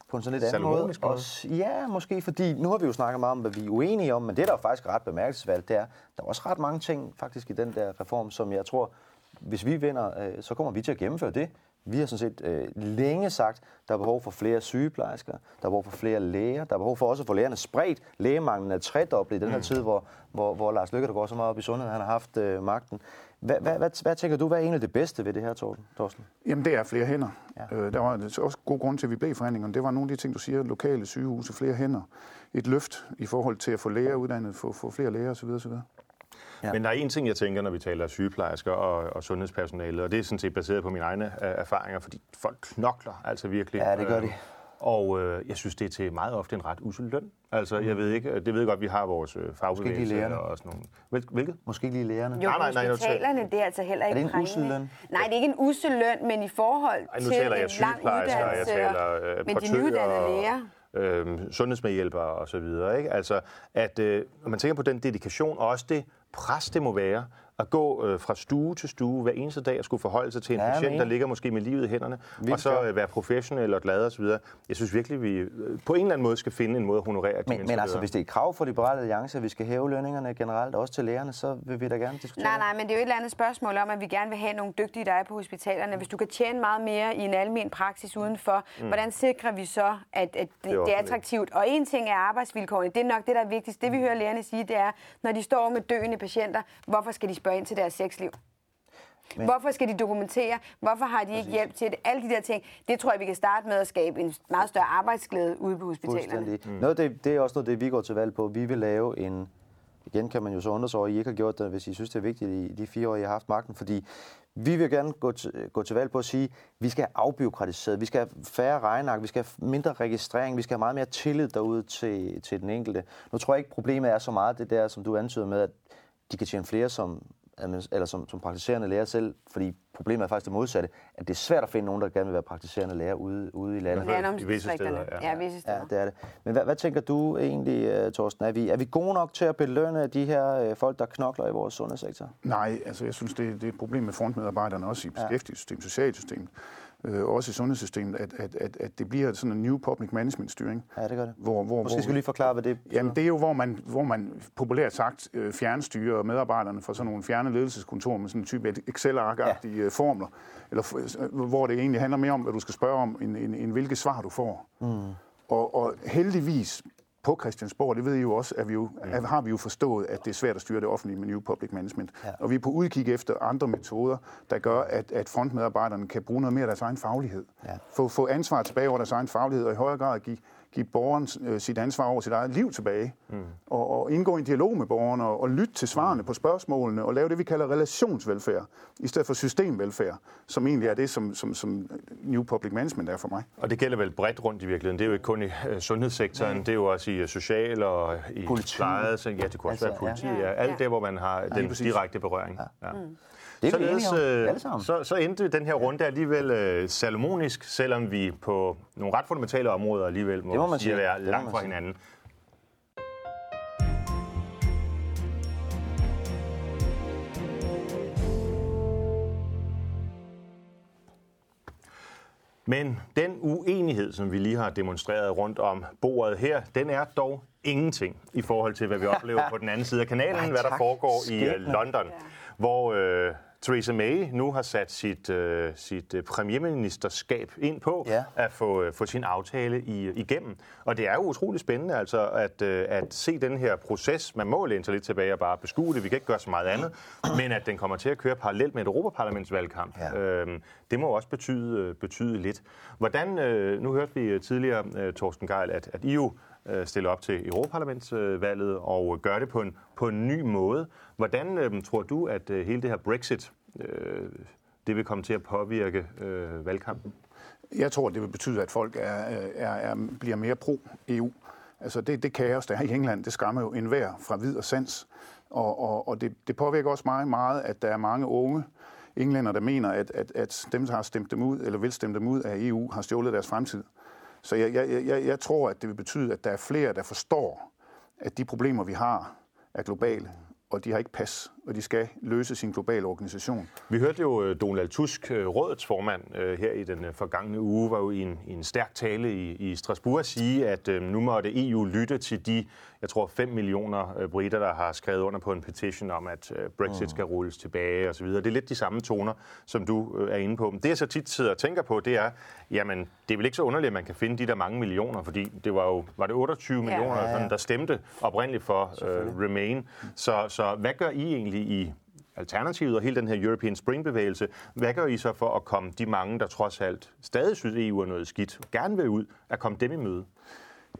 på en sådan lidt anden måde. Også, ja, måske, fordi nu har vi jo snakket meget om, hvad vi er uenige om, men det, der er faktisk ret bemærkelsesværdigt, det er, der er også ret mange ting faktisk i den der reform, som jeg tror, hvis vi vinder, øh, så kommer vi til at gennemføre det. Vi har sådan set øh, længe sagt, der er behov for flere sygeplejersker, der er behov for flere læger, der er behov for også at få lægerne spredt. Lægemanglen er tredoblet i den her mm. tid, hvor, hvor, hvor Lars Lykke, der går så meget op i sundhed, han har haft øh, magten. Hvad, hvad, hvad, hvad tænker du, hvad er egentlig det bedste ved det her, Torsten? Jamen, det er flere hænder. Ja. Øh, der var også god grund til, at vi blev i forhandlingerne. Det var nogle af de ting, du siger, lokale sygehuse, flere hænder. Et løft i forhold til at få læger uddannet, få, få flere læger osv. osv. Ja. Men der er en ting, jeg tænker, når vi taler sygeplejersker og, og sundhedspersonale, og det er sådan set baseret på mine egne uh, erfaringer, fordi folk knokler altså virkelig. Ja, det gør de. Og øh, jeg synes, det er til meget ofte en ret usel løn. Altså, jeg ved ikke, det ved jeg godt, vi har vores øh, fagbevægelse og sådan nogle. Hvil, hvilket? Måske lige lærerne. Jo, nej, nej, hospitalerne, det er altså heller ikke Er det en usel løn? Nej, det er ikke en usel løn, men i forhold Ej, nu til taler jeg en lang sygeplejersker, jeg taler øh, men de nyuddannede læger. øh, sundhedsmedhjælpere og så videre. Ikke? Altså, at øh, når man tænker på den dedikation, og også det pres, det må være, at gå øh, fra stue til stue hver eneste dag og skulle forholde sig til en Ja, patient, men- der ligger måske med livet i hænderne, Vildt og så øh, være professionel og glad osv. Jeg synes virkelig, vi øh, på en eller anden måde skal finde en måde at honorere de Men, men altså, hvis det er et krav for Liberale Alliance, at vi skal hæve lønningerne generelt, også til lægerne, så vil vi da gerne diskutere Nej, nej, men det er jo et eller andet spørgsmål om, at vi gerne vil have nogle dygtige, der er på hospitalerne. Hvis du kan tjene meget mere i en almen praksis udenfor, mm. hvordan sikrer vi så, at, at det, det er attraktivt? Og en ting er arbejdsvilkårene. Det er nok det, der er vigtigst. Det vi hører lægerne sige, det er, når de står med døende patienter, hvorfor skal de spørge ind til deres sexliv? Men... Hvorfor skal de dokumentere? Hvorfor har de ikke hjælp til det? Alle de der ting, det tror jeg, vi kan starte med at skabe en meget større arbejdsglæde ude på hospitalerne. Mm. Noget det, det er også noget, det vi går til valg på. Vi vil lave en... Igen kan man jo så undre sig over, at I ikke har gjort det, hvis I synes, det er vigtigt i de fire år, I har haft magten. Fordi vi vil gerne gå til, gå til valg på at sige, at vi skal have afbiokratiseret, vi skal have færre regneark, vi skal have mindre registrering, vi skal have meget mere tillid derude til, til den enkelte. Nu tror jeg ikke, problemet er så meget det der, som du antyder med, at de kan tjene flere som, eller som, som praktiserende læger selv, fordi problemet er faktisk det modsatte, at det er svært at finde nogen, der gerne vil være praktiserende læger ude, ude i landet. I visse steder, ja. Ja, visse Ja, steder. det er det. Men hvad, hvad tænker du egentlig, øh, Torsten? Er vi, er vi gode nok til at belønne de her øh, folk, der knokler i vores sundhedssektor? Nej, altså jeg synes, det, det er et problem med frontmedarbejderne også i beskæftigelsessystemet, socialsystemet, øh, også i sundhedssystemet, at, at, at, at det bliver sådan en new public management styring. Ja, det gør det. Hvor, hvor, Måske hvor, skal vi lige forklare, hvad det Jamen, det er jo, hvor man, hvor man populært sagt øh, fjernstyrer medarbejderne fra sådan nogle fjerne ledelseskontorer med sådan en type Excel-ark-agtige ja. formler, eller, øh, hvor det egentlig handler mere om, hvad du skal spørge om, end, end, end hvilke svar du får. Mm. Og, og heldigvis på Christiansborg, det ved I jo også, at vi jo, at har vi jo forstået, at det er svært at styre det offentlige med New Public Management. Ja. Og vi er på udkig efter andre metoder, der gør, at, at frontmedarbejderne kan bruge noget mere af deres egen faglighed. Ja. Få, få ansvar tilbage over deres egen faglighed, og i højere grad give, give borgeren øh, sit ansvar over sit eget liv tilbage. Mm. Og, og indgå i en dialog med borgeren, og, og lytte til svarene på spørgsmålene, og lave det, vi kalder relationsvelfærd, i stedet for systemvelfærd, som egentlig er det, som, som, som New Public Management er for mig. Og det gælder vel bredt rundt i virkeligheden. Det er jo ikke kun i øh, sundhedssektoren, det er jo også i øh, social og i Politiet. pleje. Så, ja, det kunne også Altså, være politiet. Ja. ja. Alt Ja. det, hvor man har den præcis. direkte berøring. Ja. Ja. Det er vi Således, øh, alle sammen. så, så endte den her runde alligevel øh, salomonisk, selvom vi på nogle ret fundamentale områder alligevel må, Det må man sige at sige. være langt fra sige. hinanden. Men den uenighed, som vi lige har demonstreret rundt om bordet her, den er dog ingenting i forhold til, hvad vi oplever på den anden side af kanalen, Ej, hvad der foregår i øh, Skæbne. Hvor øh, Theresa May nu har sat sit, øh, sit øh, premierministerskab ind på Ja. at få, øh, få sin aftale i, igennem. Og det er jo utrolig spændende altså, at, øh, at se den her proces. Man må læne sig lidt tilbage og bare beskue det. Vi kan ikke gøre så meget andet. Men at den kommer til at køre parallelt med et Europaparlamentsvalgkamp, Ja. Øhm, det må også betyde, øh, betyde lidt. Hvordan, øh, nu hørte vi øh, tidligere, øh, Torsten Geil, at, at I jo Øh, stille op til Europaparlamentsvalget og gør det på en, på en ny måde. Hvordan øh, tror du, at øh, hele det her Brexit, øh, det vil komme til at påvirke øh, valgkampen? Jeg tror, det vil betyde, at folk er, øh, er, er, bliver mere pro-EU. Altså det, det kaos, der er i England, det skræmmer jo enhver fra vid og sans. Og, og, og det, det påvirker også meget, meget, at der er mange unge englænder, der mener, at, at, at dem, der har stemt dem ud, eller vil stemme dem ud af EU, har stjålet deres fremtid. Så jeg, jeg, jeg, jeg tror, at det vil betyde, at der er flere, der forstår, at de problemer, vi har, er globale, og de har ikke pas og de skal løse sin globale organisation. Vi hørte jo øh, Donald Tusk, øh, rådets formand, øh, her i den forgangne uge, var jo i en, i en stærk tale i, i Strasbourg sige, at nu måtte EU lytte til de, jeg tror, 5 millioner britter, der har skrevet under på en petition om, at Brexit skal rulles tilbage osv. Det er lidt de samme toner, som du er inde på. Det jeg så tit sidder og tænker på, det er, jamen, det er vel ikke så underligt, at man kan finde de der mange millioner, fordi det var jo, var det 28 ja, millioner, ja, ja. Sådan, der stemte oprindeligt for uh, Remain. Så, så hvad gør I egentlig i Alternativet og hele den her European Spring-bevægelse, hvad gør I så for at komme de mange, der trods alt stadig synes, EU er noget skidt, og gerne vil ud, at komme dem i møde?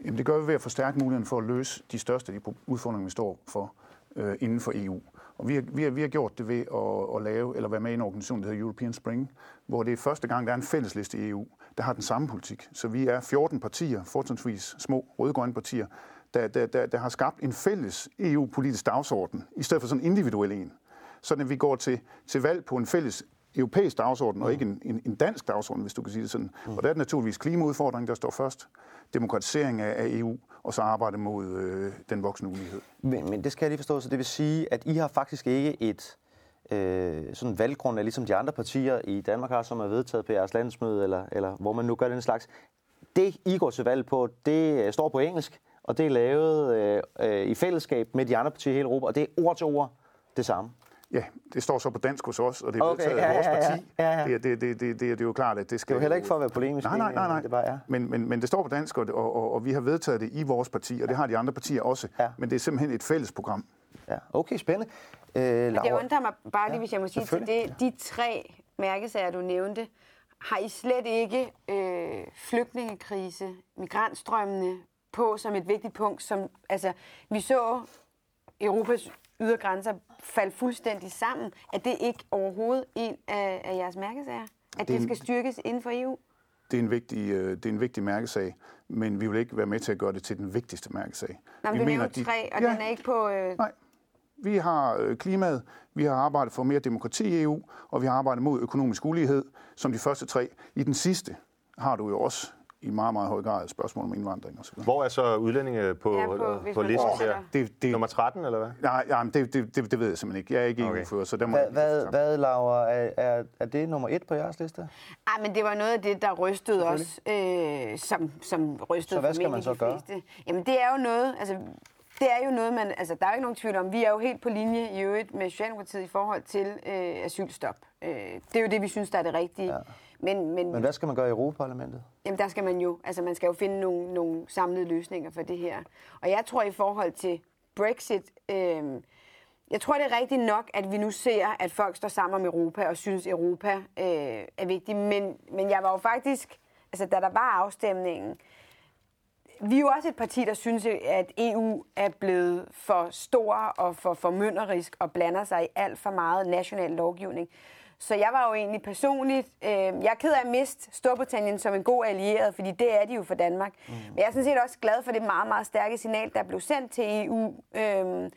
Jamen, det gør vi ved at forstærke muligheden for at løse de største de udfordringer, vi står for øh, inden for EU. Og vi har, vi, har, vi har gjort det ved at, at lave, eller være med i en organisation, der hedder European Spring, hvor det er første gang, der er en fællesliste i EU, der har den samme politik. Så vi er 14 partier, fortrinsvis små rødgrønne partier, der, der, der, der har skabt en fælles EU-politisk dagsorden, i stedet for sådan en individuel en. Sådan at vi går til, til valg på en fælles europæisk dagsorden, og ikke en, en, en dansk dagsorden, hvis du kan sige det sådan. Og der er det naturligvis klimaudfordringen, der står først, demokratisering af, af EU, og så arbejde mod øh, den voksne ulighed. Men, men det skal jeg lige forstå, så det vil sige, at I har faktisk ikke et øh, sådan valggrundlag, ligesom de andre partier i Danmark har, som er vedtaget på jeres landsmøde, eller, eller hvor man nu gør den slags. Det, I går til valg på, det står på engelsk, og det er lavet øh, øh, i fællesskab med de andre partier i hele Europa, og det er ord til ord det samme. Ja, det står så på dansk hos os, og det er okay, vedtaget ja, af vores parti. Ja, ja, ja. Det, det, det, det, det, det er jo klart, at det skal... Det er jo heller ikke for at være polemisk. Nej, nej, nej. nej. Det bare er. Men, men, men det står på dansk, og, og, og vi har vedtaget det i vores parti, og det har de andre partier også. Ja. Men det er simpelthen et fælles program. Ja, okay, spændende. Øh, men det undrer mig bare lige, hvis jeg må sige til det, de tre mærkesager, du nævnte, har I slet ikke øh, flygtningekrise, migrantstrømmene på som et vigtigt punkt? Som, altså, vi så Europas ydergrænser falde fuldstændig sammen. Er det ikke overhovedet en af, af jeres mærkesager? At det, det skal styrkes inden for EU? Det er, en vigtig, øh, det er en vigtig mærkesag, men vi vil ikke være med til at gøre det til den vigtigste mærkesag. Nå, vi du mener, de... tre, og ja, den er ikke på... Øh... Nej, vi har øh, klimaet, vi har arbejdet for mere demokrati i EU, og vi har arbejdet mod økonomisk ulighed som de første tre. I den sidste har du jo også i meget, meget høj grad et spørgsmål om indvandring osv. Hvor er så udlændinge på, ja, på, på listen der? Det, det, Nummer 13, eller hvad? Nej, ja, det, det, det, det ved jeg simpelthen ikke. Jeg er ikke okay. EU-fører, så der må hvad, hvad, hvad, Laura, er, er, er det nummer et på jeres liste? Ej, men det var noget af det, der rystede os, øh, som, som rystede Så hvad skal man så gøre? Jamen, det er jo noget, altså det er jo noget, man, altså der er jo ikke nogen tvivl om, vi er jo helt på linje i øvrigt med Socialdemokratiet i forhold til øh, asylstop. Øh, det er jo det, vi synes, der er det rigtige. Ja. Men, men, men hvad skal man gøre i Europaparlamentet? Jamen der skal man jo, altså man skal jo finde nogle, nogle samlede løsninger for det her. Og jeg tror i forhold til Brexit, øh, jeg tror det er rigtigt nok, at vi nu ser, at folk står sammen om Europa og synes, Europa øh, er vigtigt. Men, men jeg var jo faktisk, altså da der var afstemningen, vi er jo også et parti, der synes, at EU er blevet for stor og for formynderisk og blander sig i alt for meget national lovgivning. Så jeg var jo egentlig personligt, øh, jeg er ked af at miste Storbritannien som en god allieret, fordi det er de jo for Danmark. Mm. Men jeg er sådan set også glad for det meget, meget stærke signal, der blev sendt til EU. Øh,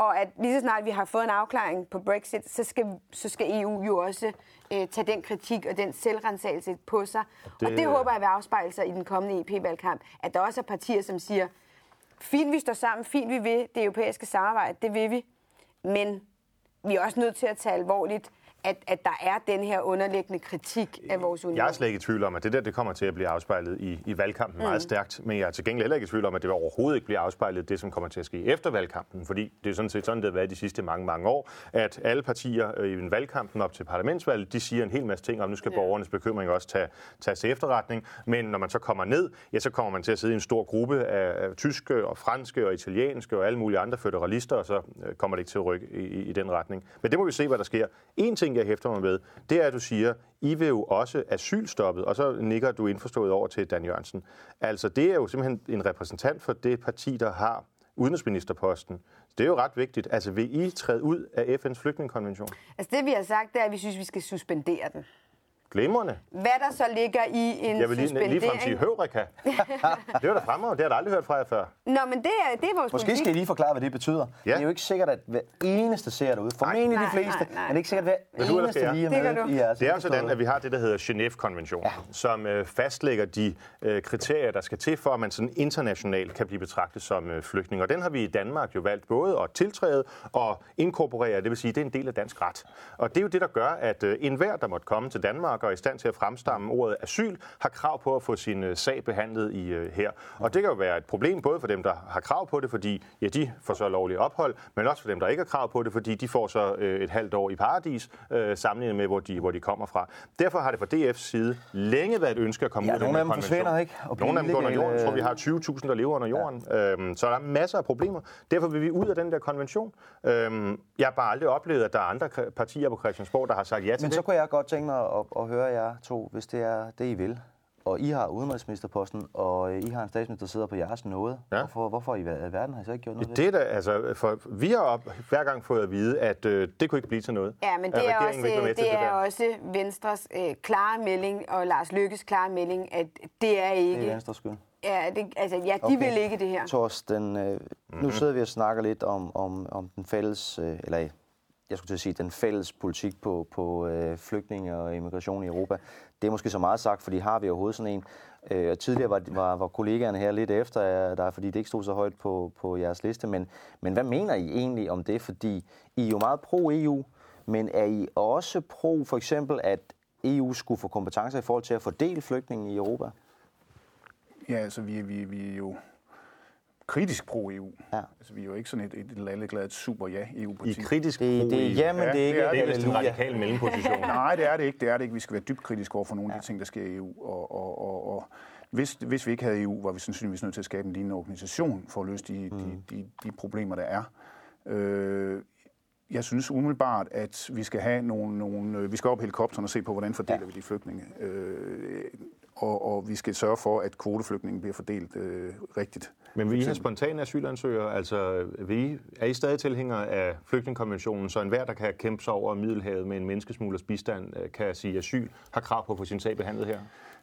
og at lige så snart vi har fået en afklaring på Brexit, så skal, så skal EU jo også øh, tage den kritik og den selvrensagelse på sig. Det, og det håber jeg vil afspejle sig i den kommende EP-valgkamp, at der også er partier, som siger, fint vi står sammen, fint vi vil det europæiske samarbejde, det vil vi, men vi er også nødt til at tage alvorligt, at, at der er den her underliggende kritik af vores union. Jeg er slet ikke i tvivl om, at det der det kommer til at blive afspejlet i, i valgkampen mm. meget stærkt, men jeg er til gengæld heller ikke i tvivl om, at det overhovedet ikke bliver afspejlet det, som kommer til at ske efter valgkampen, fordi det er sådan set sådan, det har været de sidste mange, mange år, at alle partier øh, i en valgkampen op til parlamentsvalget, de siger en hel masse ting om, nu skal ja. borgernes bekymring også tage, tage til efterretning, men når man så kommer ned, ja, så kommer man til at sidde i en stor gruppe af, af tyske og franske og italienske og alle mulige andre føderalister, og så øh, kommer det ikke til at rykke i, i, i den retning. Men det må vi se, hvad der sker. En ting, jeg hæfter mig med, det er, at du siger, I vil jo også asylstoppet, og så nikker du indforstået over til Dan Jørgensen. Altså, det er jo simpelthen en repræsentant for det parti, der har udenrigsministerposten. Det er jo ret vigtigt. Altså, vil I træde ud af FN's flygtningekonvention? Altså, det vi har sagt, det er, at vi synes, vi skal suspendere den. Glimrende. Hvad der så ligger i en Jeg vil lige, suspendering. lige frem sige Høvrika. det var da fremragende. Det har jeg aldrig hørt fra jer før. Nå, men det er, det er vores Måske politik. skal I lige forklare, hvad det betyder. Ja. Det er jo ikke sikkert, at hver eneste ser derude. Formentlig Nej, de fleste, nej, nej. men det er ikke sikkert, at hver du, eneste jeg? lige er Det med i jeres Det er jo sådan, at vi har det, der hedder Genève-konventionen, ja. som øh, fastlægger de øh, kriterier, der skal til for, at man sådan internationalt kan blive betragtet som øh, flygtning. Og den har vi i Danmark jo valgt både at tiltræde og inkorporere, det vil sige, det er en del af dansk ret. Og det er jo det, der gør, at øh, enhver, der måtte komme til Danmark og er i stand til at fremstamme ordet asyl, har krav på at få sin øh, sag behandlet i øh, her. Og det kan jo være et problem både for dem, der har krav på det, fordi ja, de får så lovlig ophold, men også for dem, der ikke har krav på det, fordi de får så øh, et halvt år i paradis, øh, sammenlignet med, hvor de, hvor de kommer fra. Derfor har det fra DF's side længe været et ønske at komme Ja, ud af den nogle af dem forsvinder, ikke? Og Nogle af dem går under jorden. Jeg tror, vi har 20.000, der lever under jorden. Ja. Øhm, så der er masser af problemer. Derfor vil vi ud af den der konvention. Øhm, jeg har bare aldrig oplevet, at der er andre partier på Christiansborg, der har sagt ja til Men det. så kunne jeg godt tænke mig at, at høre jer to, hvis det er det, I vil. Og I har udenrigsministerposten, og I har en statsminister, der sidder på jeres nåde. Ja. Hvorfor, hvorfor i ver- verden har I så ikke gjort noget Det er da, altså, for vi har op, hver gang fået at vide, at øh, det kunne ikke blive til noget. Ja, men det er også, til det er der. også Venstres øh, klare melding, og Lars Lykkes klare melding, at det er ikke... Det er Venstres skyld. Ja, det, altså, ja, de Okay. vil ikke det her. Torsten, øh, Mhm. nu sidder vi og snakker lidt om, om, om den fælles, øh, eller jeg skulle til at sige, den fælles politik på, på øh, flygtninge og immigration i Europa. Det er måske så meget sagt, fordi har vi overhovedet sådan en. Øh, og tidligere var, var, var kollegaerne her lidt efter dig, der, fordi det ikke stod så højt på, på jeres liste. Men, men hvad mener I egentlig om det? Fordi I er jo meget pro-EU, men er I også pro for eksempel, at EU skulle få kompetencer i forhold til at fordele flygtninge i Europa? Ja, altså vi, vi, vi er jo kritisk pro-EU. Ja. Altså, vi er jo ikke sådan et, et lalleglad super ja I kritisk Det, det, pro-EU. jamen, Ja, det er ikke... det er Det er vist en radikal mellemposition. Nej, det er det ikke. Det er det ikke. Vi skal være dybt kritiske over for nogle af de ting, der sker i EU. Og, og, og, og hvis, hvis vi ikke havde EU, var vi sandsynligvis nødt til at skabe en lignende organisation for at løse de, mm. de, de, de problemer, der er. Øh, jeg synes umiddelbart, at vi skal have nogle, nogle øh, vi skal op helikopteren og se på, hvordan fordeler ja. vi de flygtninge. Øh, og, og vi skal sørge for, at kvoteflygtninge bliver fordelt øh, rigtigt. Men vil I have spontane asylansøgere? Altså, vil I, er I stadig tilhængere af flygtningekonventionen, så enhver, der kan kæmpe sig over Middelhavet med en menneskesmuglers bistand, øh, kan sige asyl, har krav på at få sin sag behandlet her?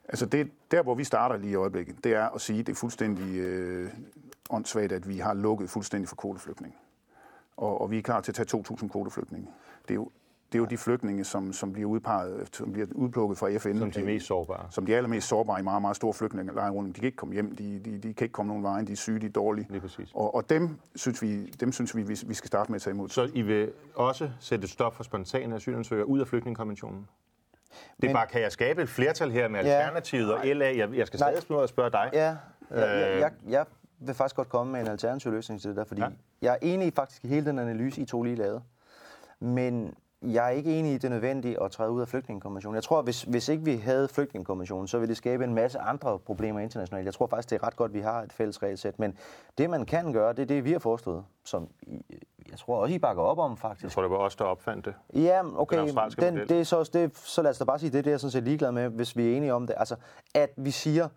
Altså det, der, hvor vi starter lige i øjeblikket, det er at sige, at det er fuldstændig øh, åndssvagt, at vi har lukket fuldstændig for kvoteflygtninge. Og, og vi er klar til at tage 2.000 kvoteflygtninge. Det er jo, det er jo de flygtninge, som, som bliver udpeget, som bliver udplukket fra FN. Som de mest sårbare. Som de allermest sårbare i meget, meget store flygtningelejre rundt. De kan ikke komme hjem, de, de, de kan ikke komme nogen vejen, de er syge, de er dårlige. Lige præcis. Og, og dem synes vi, dem synes vi, vi vi skal starte med at tage imod. Så I vil også sætte et stop for spontane asylansøgere ud af flygtningekonventionen? Det er Men- bare, kan jeg skabe et flertal her med Ja. Alternativet og LA? Jeg, jeg skal Nej. stadig spørge, spørge dig. Ja, jeg, jeg, Øh. jeg, jeg vil faktisk godt komme med en alternativ løsning til det der, fordi ja. jeg er enig faktisk i hele den analyse, I to lige lavede. Men jeg er ikke enig i, at det er nødvendigt at træde ud af flygtningekonventionen. Jeg tror, hvis, hvis ikke vi havde flygtningekonventionen, så ville det skabe en masse andre problemer internationalt. Jeg tror faktisk, det er ret godt, at vi har et fælles regelsæt. Men det, man kan gøre, det er det, vi har foreslået, som jeg tror også, I bakker op om, faktisk. Jeg tror, det var os, der opfandt det. Ja, okay, Den den, model. det er så, også det, så lad os da bare sige, det er det, jeg er sådan set ligeglad med, hvis vi er enige om det. Altså, at vi siger,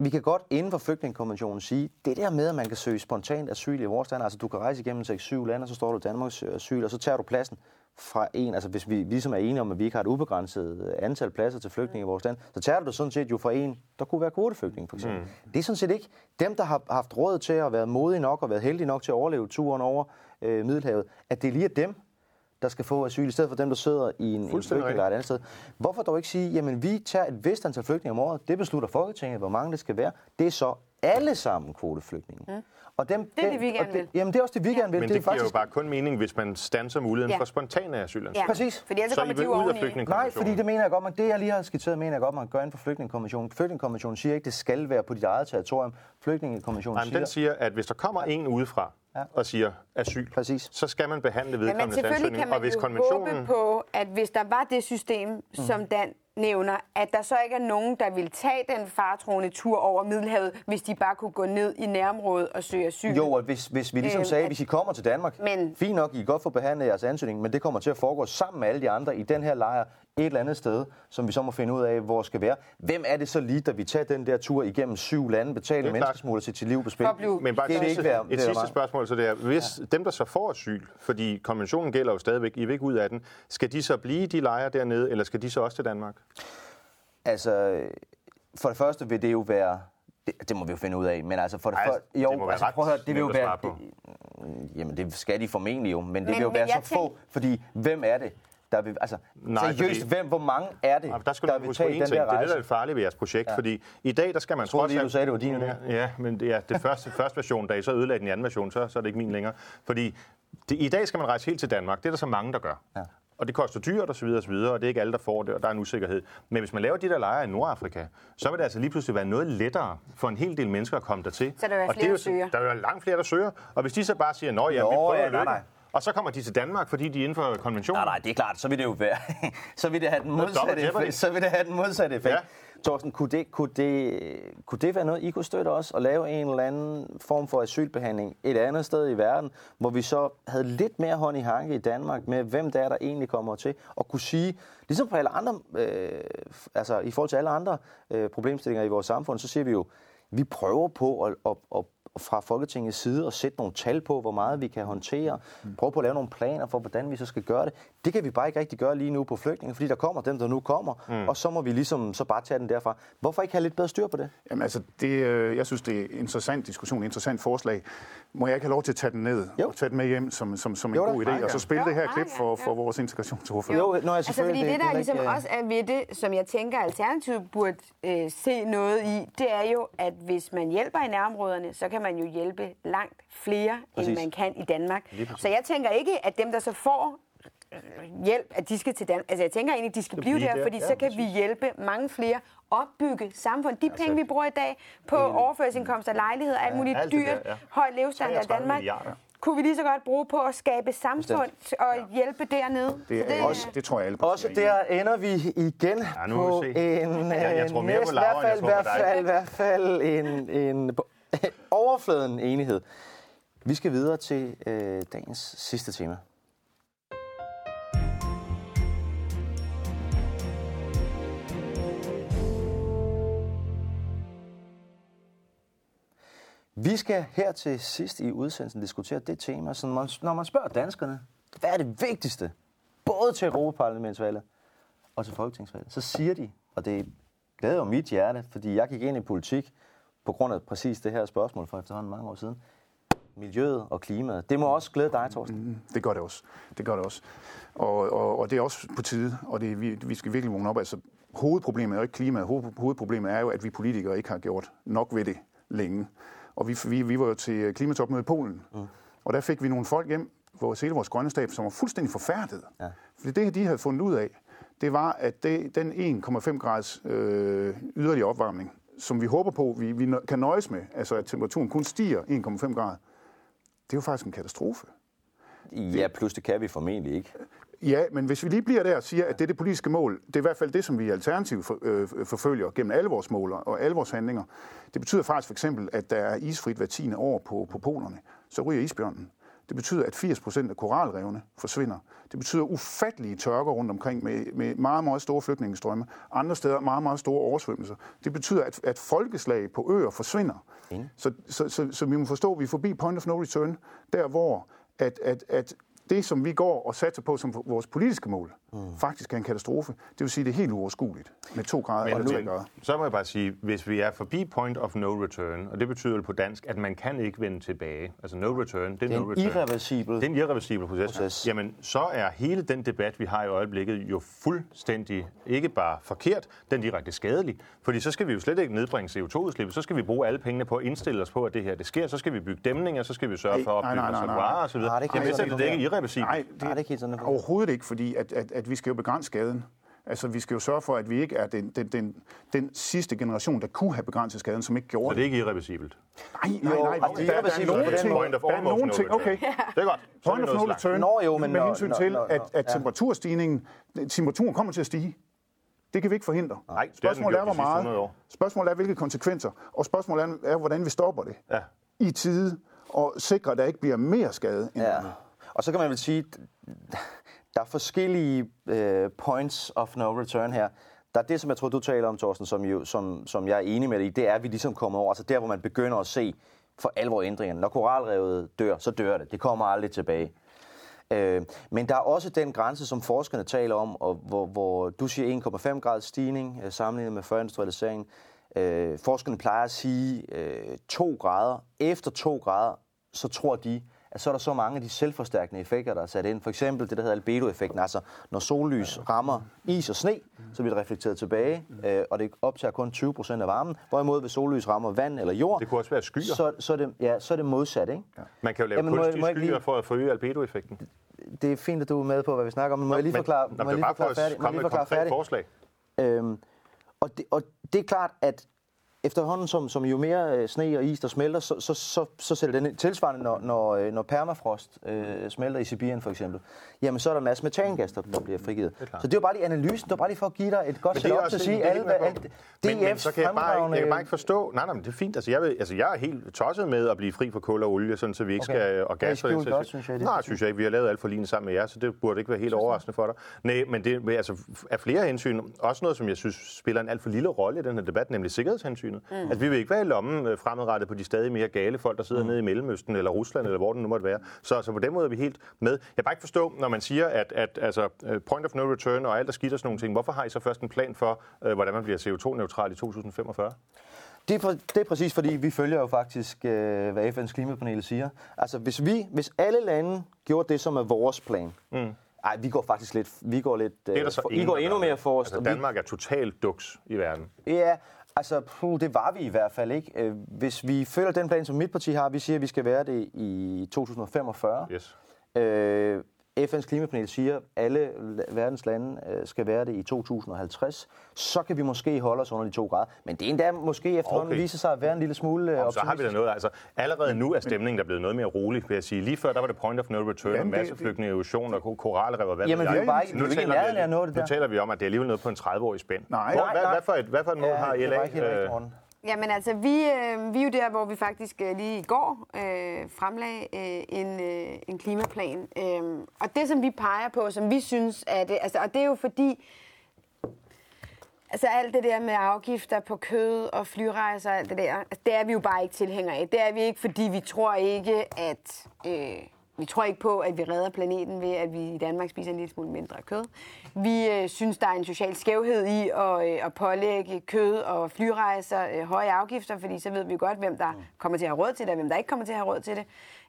vi kan godt inden for flygtningekonventionen sige, det der med, at man kan søge spontant asyl i vores land, altså du kan rejse igennem 6-7 lande, og så står du i Danmarks søger asyl, og så tager du pladsen fra en, altså hvis vi ligesom er enige om, at vi ikke har et ubegrænset øh, antal pladser til flygtninge i vores land, så tager du det sådan set jo fra en, der kunne være kvoteflygtning for eksempel. Mm. Det er sådan set ikke dem, der har haft råd til at være modige nok og været heldige nok til at overleve turen over øh, Middelhavet, at det er lige er dem, der skal få asyl, i stedet for dem, der sidder i en, en flygtningelejr et andet sted. Hvorfor dog ikke sige, jamen vi tager et vist antal flygtninge om året, det beslutter Folketinget, hvor mange det skal være. Det er så alle sammen kvoteflygtninge. Mm. Og dem, Det er det, vi gerne og det, vil. Jamen det er også det, vi gerne vil. Men det det, er giver faktisk, jo bare kun mening, hvis man stanser muligheden Ja. for spontane asylansøgere. Ja, Præcis. Fordi ellers Så I kommer de vil jo ud af? Nej, fordi det mener jeg godt, man, det jeg lige har skitseret, mener jeg godt, man gør inden for flygtningekonventionen. Flygtningekonventionen siger ikke, det skal være på dit eget territorium. Flygtningekonventionen Nej, siger, den siger, at hvis der kommer en udefra Ja. og siger asyl, Præcis. så skal man behandle Ja, men vedkommendes selvfølgelig ansøgning. kan Og man hvis jo konventionen... håbe på, at hvis der var det system, Mhm. som Dan nævner, at der så ikke er nogen, der vil tage den fartroende tur over Middelhavet, hvis de bare kunne gå ned i nærområdet og søge asyl. Jo, og hvis, hvis vi ligesom Øhm, sagde, at- hvis I kommer til Danmark, Men- fint nok, I kan godt få behandlet jeres ansøgning, men det kommer til at foregå sammen med alle de andre i den her lejr et eller andet sted, som vi så må finde ud af, hvor skal være. Hvem er det så lige, der vi tager den der tur igennem syv lande, betale klart. menneskesmugler til sit liv på spil? Men bare det sidste, ikke være, et det er sidste meget- spørgsmål, så det er, hvis ja. dem, der så får asyl, fordi konventionen gælder jo stadigvæk, I vil ikke ud af den, skal de så blive i de lejre dernede, eller skal de så også til Danmark? Altså, for det første vil det jo være... Det, det må vi jo finde ud af, men altså for det første... det må altså, prøv at høre, det vil jo være... Det, jamen, det skal de formentlig jo, men det Men- vil jo men være jeg så få, tænk- fordi hvem er det, der vil... Altså, Nej, seriøst, fordi- hvem, hvor mange er det, Ja, der skal der vil tage en den ting. der Det er det, rejse? der er farligt ved jeres projekt, ja. fordi i dag, der skal man troede trods lige, alt- du sagde, det var din idé. Ja, men det er det første, første version, da I så ødelagde den anden version, så, så er det ikke min længere. Fordi det, i dag skal man rejse helt til Danmark. Det er der så mange, der gør. Ja. Og det koster dyrt osv. osv., og det er ikke alle, der får det, og der er en usikkerhed. Men hvis man laver de der lejre i Nordafrika, så vil det altså lige pludselig være noget lettere for en hel del mennesker at komme dertil. Så der vil være og det er flere, jo, der søger. Der vil være langt flere, der søger. Og hvis de så bare siger, at vi Nå, prøver ja, at nej, lykke, nej. Og så kommer de til Danmark, fordi de er inden for konventionen. Nej, nej, det er klart. Så vil det jo være... så vil det have den modsatte effekt. Så vil det have den modsatte effekt. Ja. Torsten, kunne det, kunne, det, kunne det være noget, I kunne støtte os at lave en eller anden form for asylbehandling et andet sted i verden, hvor vi så havde lidt mere hånd i hanke i Danmark med, hvem det er, der egentlig kommer til, og kunne sige, ligesom på alle andre, øh, altså i forhold til alle andre øh, problemstillinger i vores samfund, så siger vi jo, vi prøver på at, at, at fra Folketingets side at sætte nogle tal på, hvor meget vi kan håndtere. Prøve på at lave nogle planer for, hvordan vi så skal gøre det. Det kan vi bare ikke rigtig gøre lige nu på flygtninge, fordi der kommer dem, der nu kommer, mm. og så må vi ligesom så bare tage den derfra. Hvorfor ikke have lidt bedre styr på det? Jamen altså, det, øh, jeg synes, det er en interessant diskussion, interessant forslag. Må jeg ikke have lov til at tage den ned Jo. og tage den med hjem som, som, som en Jo god idé, og så spille Jo, det her klip for, for vores integrationsordfører? Jo, nå, ja, Altså, fordi selvfølgelig, det, det der er ligesom ikke, øh, også er ved det, som jeg tænker, Alternativet burde øh, se noget i, det er jo, at hvis man hjælper i nærområderne, så kan man jo hjælpe langt flere, Præcis. end man kan i Danmark. Så jeg tænker ikke, at dem, der så får øh, hjælp, at de skal til Danmark. Altså, jeg tænker egentlig, at de skal blive der, der. fordi Ja, så kan vi hjælpe mange flere opbygge samfund. De penge, vi bruger i dag på overførselsindkomster, lejligheder, alt muligt alt det dyrt, der, ja. høj levestandard i 33 Danmark, milliarder. kunne vi lige så godt bruge på at skabe samfund og hjælpe dernede. Det, er, også, det tror jeg, alle Også er i. der ender vi igen Ja, nu på en, Jeg- jeg øh, tror mere på Laura, end jeg hvert tror fald, på dig. hvert fald, hvert fald en, en overfladen enighed. Vi skal videre til øh, dagens sidste tema. Vi skal her til sidst i udsendelsen diskutere det tema, som man, når man spørger danskerne, hvad er det vigtigste, både til Europaparlamentsvalget og til Folketingsvalget, så siger de, og det glæder jo mit hjerte, fordi jeg gik ind i politik på grund af præcis det her spørgsmål for efterhånden mange år siden, miljøet og klimaet. Det må også glæde dig, Thorsten. Mm, Det gør det også. Det gør det også. Og, og, og det er også på tide, og det, vi, vi skal virkelig vågne op. Altså, hovedproblemet er jo ikke klimaet. Hoved, hovedproblemet er jo, at vi politikere ikke har gjort nok ved det længe. Og vi, vi, vi var jo til klimatopmøde i Polen, mm. og der fik vi nogle folk hjem, vores, hele vores grønne stab, som var fuldstændig forfærdet. Ja. Fordi det, de havde fundet ud af, det var, at det, den 1,5 grads øh, yderligere opvarmning, som vi håber på, vi, vi kan nøjes med, altså at temperaturen kun stiger 1,5 grader, det er jo faktisk en katastrofe. Ja, plus det kan vi formentlig ikke. Ja, men hvis vi lige bliver der og siger, at det er det politiske mål, det er i hvert fald det, som vi i Alternativ for, øh, forfølger gennem alle vores mål og alle vores handlinger. Det betyder faktisk for eksempel, at der er isfrit hver tiende år på, på polerne. Så ryger isbjørnen. Det betyder, at 80 procent af koralrevne forsvinder. Det betyder ufattelige tørker rundt omkring med, med meget, meget store flygtningestrømme. Andre steder meget, meget store oversvømmelser. Det betyder, at, at folkeslag på øer forsvinder. Så, så, så, så vi må forstå, at vi er forbi point of no return, der hvor at, at, at det, som vi går og satser på som vores politiske mål, mm. faktisk er en katastrofe. Det vil sige, at det er helt uoverskueligt med to grader Men, tre men grader. så må jeg bare sige, hvis vi er forbi point of no return, og det betyder jo på dansk, at man kan ikke vende tilbage. Altså no return, det er, Det er no en return. irreversibel Det er en irreversibel proces. proces. Jamen, så er hele den debat, vi har i øjeblikket, jo fuldstændig ikke bare forkert, den er direkte skadelig. Fordi så skal vi jo slet ikke nedbringe CO2-udslippet, så skal vi bruge alle pengene på at indstille os på, at det her det sker. Så skal vi bygge dæmninger, så skal vi sørge for at nej. reservoirer osv. Nej, det er ikke er irreversibelt. Nej, det er ikke helt sådan. Overhovedet ikke, fordi at, at, at vi skal jo begrænse skaden. Altså, vi skal jo sørge for, at vi ikke er den, den, den, den sidste generation, der kunne have begrænset skaden, som ikke Så gjorde det er det. ikke irreversibelt. Nej, nej, nej. altså, det er irreversibelt på den Point of der er nogle no ting, okay. Det er godt. Så er Point of no så return, Nå, jo, men med hensyn til, at, at temperaturstigningen, temperaturen kommer til at stige. Det kan vi ikke forhindre. Nej, spørgsmålet er, hvor de sidste 100 meget. Spørgsmålet er, hvilke konsekvenser. Og spørgsmålet er, er, hvordan vi stopper det Ja. i tide og sikrer, at der ikke bliver mere skade end Ja. Og så kan man vel sige, der er forskellige øh, points of no return her. Der er det, som jeg tror, du taler om, Thorsten, som, jo, som, som jeg er enig med dig i, det er, at vi ligesom kommer over, altså der, hvor man begynder at se for alvor ændringerne. Når koralrevet dør, så dør det. Det kommer aldrig tilbage. Øh, men der er også den grænse, som forskerne taler om, og hvor, hvor du siger 1,5 grads stigning øh, sammenlignet med førindustrialiseringen. Øh, forskerne plejer at sige øh, 2 grader. Efter 2 grader, så tror de, at så er der så mange af de selvforstærkende effekter, der er sat ind. For eksempel det, der hedder albedo-effekten, altså når sollys rammer is og sne, så bliver det reflekteret tilbage, øh, og det optager kun 20 procent af varmen. Hvorimod hvis sollys rammer vand eller jord, Det kunne også være skyer. så, så, er det, ja, så er det modsat. Ikke? Ja. Man kan jo lave Jamen, må kunstige må ikke skyer lige- for at forøge albedo-effekten. Det er fint, at du er med på, hvad vi snakker om. Men må jeg lige Men- forklare, Nå, må jeg lige forklare færdig? Må jeg lige forklare færdig? forslag. Øhm, og, det, og det er klart, at efterhånden, som, som jo mere øh, sne og is, der smelter, så, så, så, så sætter den tilsvarende, når, når, øh, når permafrost øh, smelter i Sibirien for eksempel, jamen så er der en masse metangas, der, bliver frigivet. Så det var bare lige analysen, det var bare lige for at give dig et godt det er setup til at det, sige, det er alle, hvad, alt, Men, men så kan jeg bare, ikke, jeg kan bare ikke forstå... Nej, nej, men det er fint. Altså, jeg, vil, altså, jeg er helt tosset med at blive fri for kul og olie, sådan, så vi ikke Okay. skal... Og Det er gas, den godt, synes jeg, det Nej, er synes jeg ikke. Vi har lavet alt for lignende sammen med jer, så det burde ikke være helt overraskende for dig. Nej, men det er altså af flere hensyn. Også noget, som jeg synes spiller en alt for lille rolle i den her debat, nemlig sikkerhedshensynet. Mm. Altså, vi vil ikke være i lommen øh, fremadrettet på de stadig mere gale folk, der sidder mm. nede i Mellemøsten eller Rusland, eller hvor det nu måtte være. Så, så på den måde er vi helt med. Jeg kan bare ikke forstå, når man siger, at, at altså, øh, point of no return og alt er skidt og sådan nogle ting, hvorfor har I så først en plan for, øh, hvordan man bliver CO2-neutral i 2045? Det er, præ- det er præcis fordi, vi følger jo faktisk, øh, hvad FN's klimapanel siger. Altså, hvis vi, hvis alle lande gjorde det, som er vores plan, mm. ej, vi går faktisk lidt, vi går lidt, Det er der så for, I ingen, går endnu mere forrest. Altså, Danmark er totalt duks i verden. Ja, altså, puh, det var vi i hvert fald ikke. Øh, Hvis vi følger den plan, som mit parti har, vi siger, at vi skal være det i 2045. Yes. Øh, FN's klimapanel siger, at alle verdens lande øh, skal være det i 2050. Så kan vi måske holde os under de to grader. Men det er endda måske efterhånden Okay. viser sig at være en lille smule øh, Og så har vi da optimistisk. noget, altså allerede nu er stemningen der blevet noget mere rolig, vil jeg sige. Lige før, der var det point of no return, Jamen, det- masseflygtninge, erosion og koralrev og hvad Jamen, vi er bare ikke- vi er jo ikke i taler af nå det nu taler vi om, at det er alligevel noget på en 30-årig spænd. Nej. Hvor, Nej, hvad, nej. hvad, for et, hvad for et mål har det LA? var ikke helt Øh. Jamen altså, vi, øh, vi er jo der, hvor vi faktisk øh, lige i går øh, fremlagde øh, en, øh, en klimaplan. Øh, og det, som vi peger på, som vi synes er det, altså, og det er jo fordi, altså alt det der med afgifter på kød og flyrejser og alt det der, altså, det er vi jo bare ikke tilhængere af. Det er vi ikke, fordi vi tror ikke, at... Øh, vi tror ikke på, at vi redder planeten ved, at vi i Danmark spiser en lille smule mindre kød. Vi øh, synes, der er en social skævhed i at, øh, at pålægge kød og flyrejser øh, høje afgifter, fordi så ved vi godt, hvem der kommer til at have råd til det, og hvem der ikke kommer til at have råd til det.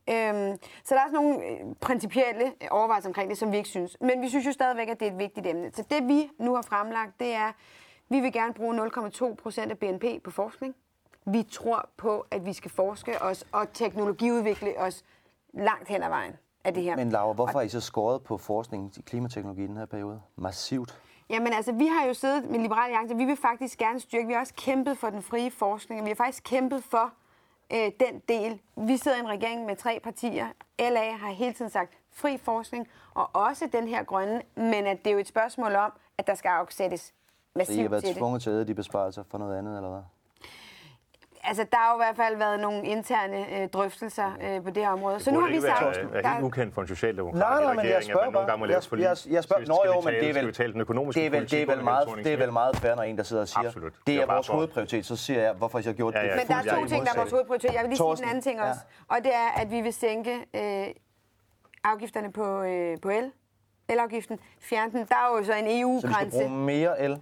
Øhm, så der er sådan nogle øh, principielle øh, overvejelser omkring det, som vi ikke synes. Men vi synes jo stadigvæk, at det er et vigtigt emne. Så det vi nu har fremlagt, det er, vi vil gerne bruge 0,2 procent af BNP på forskning. Vi tror på, at vi skal forske os og teknologiudvikle os langt hen ad vejen af det her. Men Laura, hvorfor har I så skåret på forskning i klimateknologi i den her periode? Massivt. Jamen altså, vi har jo siddet med Liberale Alliance, vi vil faktisk gerne styrke, vi har også kæmpet for den frie forskning, og vi har faktisk kæmpet for øh, den del. Vi sidder i en regering med tre partier. LA har hele tiden sagt fri forskning, og også den her grønne, men at det er jo et spørgsmål om, at der skal afsættes Så I har massivt været til det. tvunget til at æde de besparelser for noget andet, eller hvad? Altså, der har jo i hvert fald været nogle interne øh, drøftelser øh, på det her område. Så nu har vi sagt... Være, øh, være helt ukendt for en socialdemokrat Nej, nej, men jeg spørger nogle bare. gange må lave Jeg, jeg, jeg spørger, nå jo, men det er vel, vi tale den økonomiske det er vel, det er vel meget, det er vel meget fair, når en, der sidder og siger, Absolut. det Det er er vores hovedprioritet, så siger jeg, hvorfor har I så gjort det? Men der er Jeg er to ting, der er vores hovedprioritet. Jeg vil lige sige den anden ting også. Og det er, at vi vil sænke øh, afgifterne på, øh, på el. Elafgiften. Fjerne den. Der er jo så en Så vi skal EU-grænse. bruge mere el.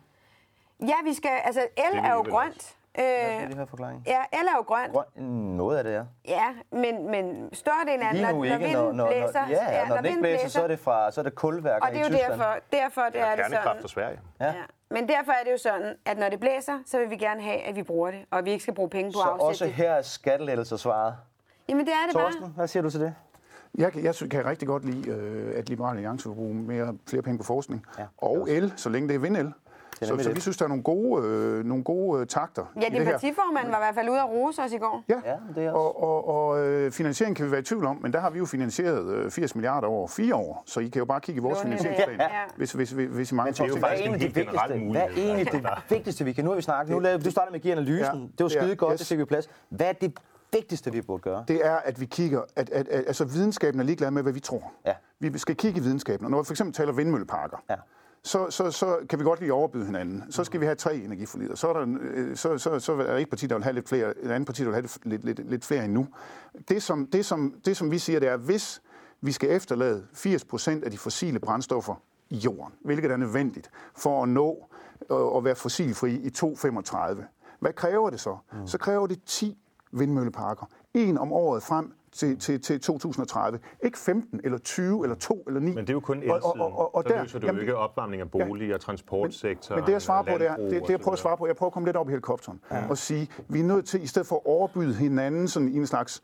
Ja, vi skal... Altså, el er jo grønt. Jeg Øh, skal lige høre forklaringen. ja, el er jo grønt. Grøn, noget af det er. Ja, men, men størstedelen af Lige når, nu når ikke, vinden når, når, blæser. når, ja, ja, når, den ikke vinden blæser, så er det fra så er det kulværker Og det er jo Tyskland. derfor, derfor det er det sådan. fra Sverige. Ja. Ja. Men derfor er det jo sådan, at når det blæser, så vil vi gerne have, at vi bruger det, og vi ikke skal bruge penge på Så at afsætte også det. her er skattelettelser svaret. Jamen det er det bare. Torsten, hvad siger du til det? Jeg, kan- jeg kan rigtig godt lide, øh, at Liberale Alliance vil bruge mere, flere penge på forskning. Ja, Ja, det er og også. el, så længe det er vindel. Så, så vi synes, der er nogle gode, øh, nogle gode øh, takter Ja, din partiformand var i hvert fald ude at rose os i går. Ja, Ja, det er også. og, og, og øh, finansiering kan vi være i tvivl om, men der har vi jo finansieret øh, 80 milliarder over fire år, så I kan jo bare kigge i vores finansieringsplan, Ja. hvis, hvis, hvis, hvis I mangler det er jo er faktisk en helt generel vigtigste? Hvad er egentlig det vigtigste, vi kan? Nu har vi snakket. Nu lavede, du startede med at give analysen. Ja, Det var er- skide godt, yes. det fik vi plads. Hvad er det vigtigste, vi burde gøre? det er, at vi kigger, at, at, at altså videnskaben er ligeglad med, hvad vi tror. Ja. Vi skal kigge i videnskaben, og når vi for eksempel taler vindmølleparker, Ja. Så, så, så kan vi godt lide at overbyde hinanden. Så skal vi have tre energiforlider. Så er der, en, øh, så, så, så er der et parti, der vil have lidt flere, et andet parti, der vil have lidt, lidt, lidt, flere endnu. Det som, det, som, det, som vi siger, det er, hvis vi skal efterlade 80 procent af de fossile brændstoffer i jorden, hvilket er nødvendigt for at nå øh, at være fossilfri i 2035. Hvad kræver det så? Mm. Så kræver det 10 vindmølleparker. En om året frem til, til, til 2030. Ikke 15 eller 20 eller 2 eller 9. Men det er jo kun elsiden. Og, og, og, og der, løser du jamen, jo ikke opvarmning af boliger, ja, transportsektor, Men, men det jeg svarer på, det er, det, det jeg prøver at svare på, jeg prøver at komme lidt op i helikopteren ja. og sige, vi er nødt til, i stedet for at overbyde hinanden sådan i en slags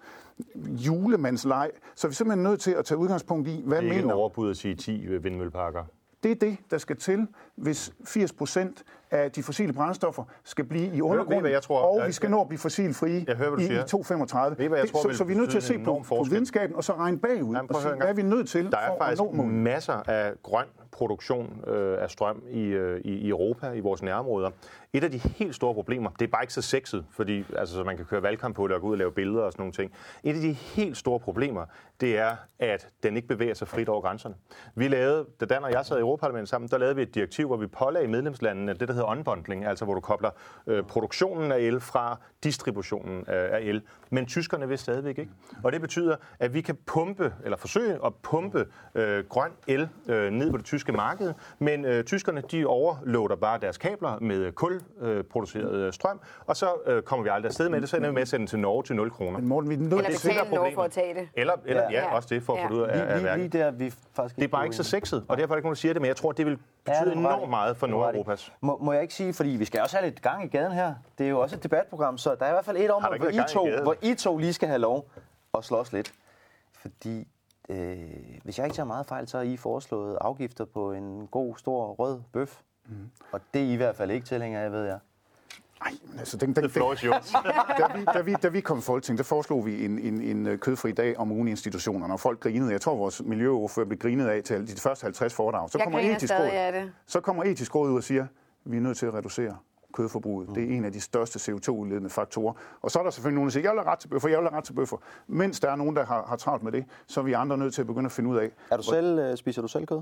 julemandsleg, så er vi simpelthen nødt til at tage udgangspunkt i, hvad mener... Det er ikke overbud at sige 10 vindmølleparker. Det er det, der skal til, hvis 80 procent af de fossile brændstoffer skal blive i undergrunden, jeg tror, og vi skal nå at blive fossilfrie jeg hører, i, i 2035. Ved, jeg tror, så, så vi er nødt til at se på, på videnskaben og så regne bagud Jamen, og se, hvad er vi nødt til Der er faktisk masser af grøn produktion øh, af strøm i, øh, i Europa, i vores nærområder. Et af de helt store problemer, det er bare ikke så sexet, fordi altså, så man kan køre valgkamp på det og gå ud og lave billeder og sådan nogle ting. Et af de helt store problemer, det er, at den ikke bevæger sig frit over grænserne. Vi lavede, da Dan og jeg sad i Europaparlamentet sammen, der lavede vi et direktiv, hvor vi pålagde medlemslandene det, der hedder unbundling, altså hvor du kobler øh, produktionen af el fra distributionen øh, af el. Men tyskerne vil stadigvæk ikke. Og det betyder, at vi kan pumpe, eller forsøge at pumpe øh, grøn el øh, ned på det tyske marked, men øh, tyskerne de overloader bare deres kabler med kulproduceret øh, strøm, og så øh, kommer vi aldrig afsted med det, så ender vi med at sende til Norge til 0 kroner. Men Morten, vi er nødt eller betale Norge for at tage det. Eller, eller ja, ja, også det, for at ja. få det ud af, af værket. Lige der, vi faktisk det er bare ikke så sexet, og derfor er der ikke nogen, der siger det, men jeg tror, det vil betyde ja, enormt meget for Nordeuropas. Må, må jeg ikke sige, fordi vi skal også have lidt gang i gaden her. Det er jo også et debatprogram, så der er i hvert fald et område, hvor I, to, hvor I to lige skal have lov at slås lidt. Fordi øh, hvis jeg ikke tager meget fejl, så har I foreslået afgifter på en god, stor, rød bøf. Mm. Og det er I i hvert fald ikke tilhænger af, ved jeg. Nej, altså den, den, den, da, vi, da, vi, da vi kom i Folketing, der foreslog vi en, en, en øh, kødfri dag om ugen i institutionerne, og folk grinede. Jeg tror, vores miljøordfører blev grinet af til de første 50 foredrag. Så kommer, etisk råd, så kommer etisk råd ud og siger, vi er nødt til at reducere kødforbruget. Mm. Det er en af de største CO2-udledende faktorer. Og så er der selvfølgelig nogen, der siger, jeg vil have ret til bøffer, jeg vil have ret til bøffer. Mens der er nogen, der har, har travlt med det, så er vi andre nødt til at begynde at finde ud af. Er du selv, øh, spiser du selv kød?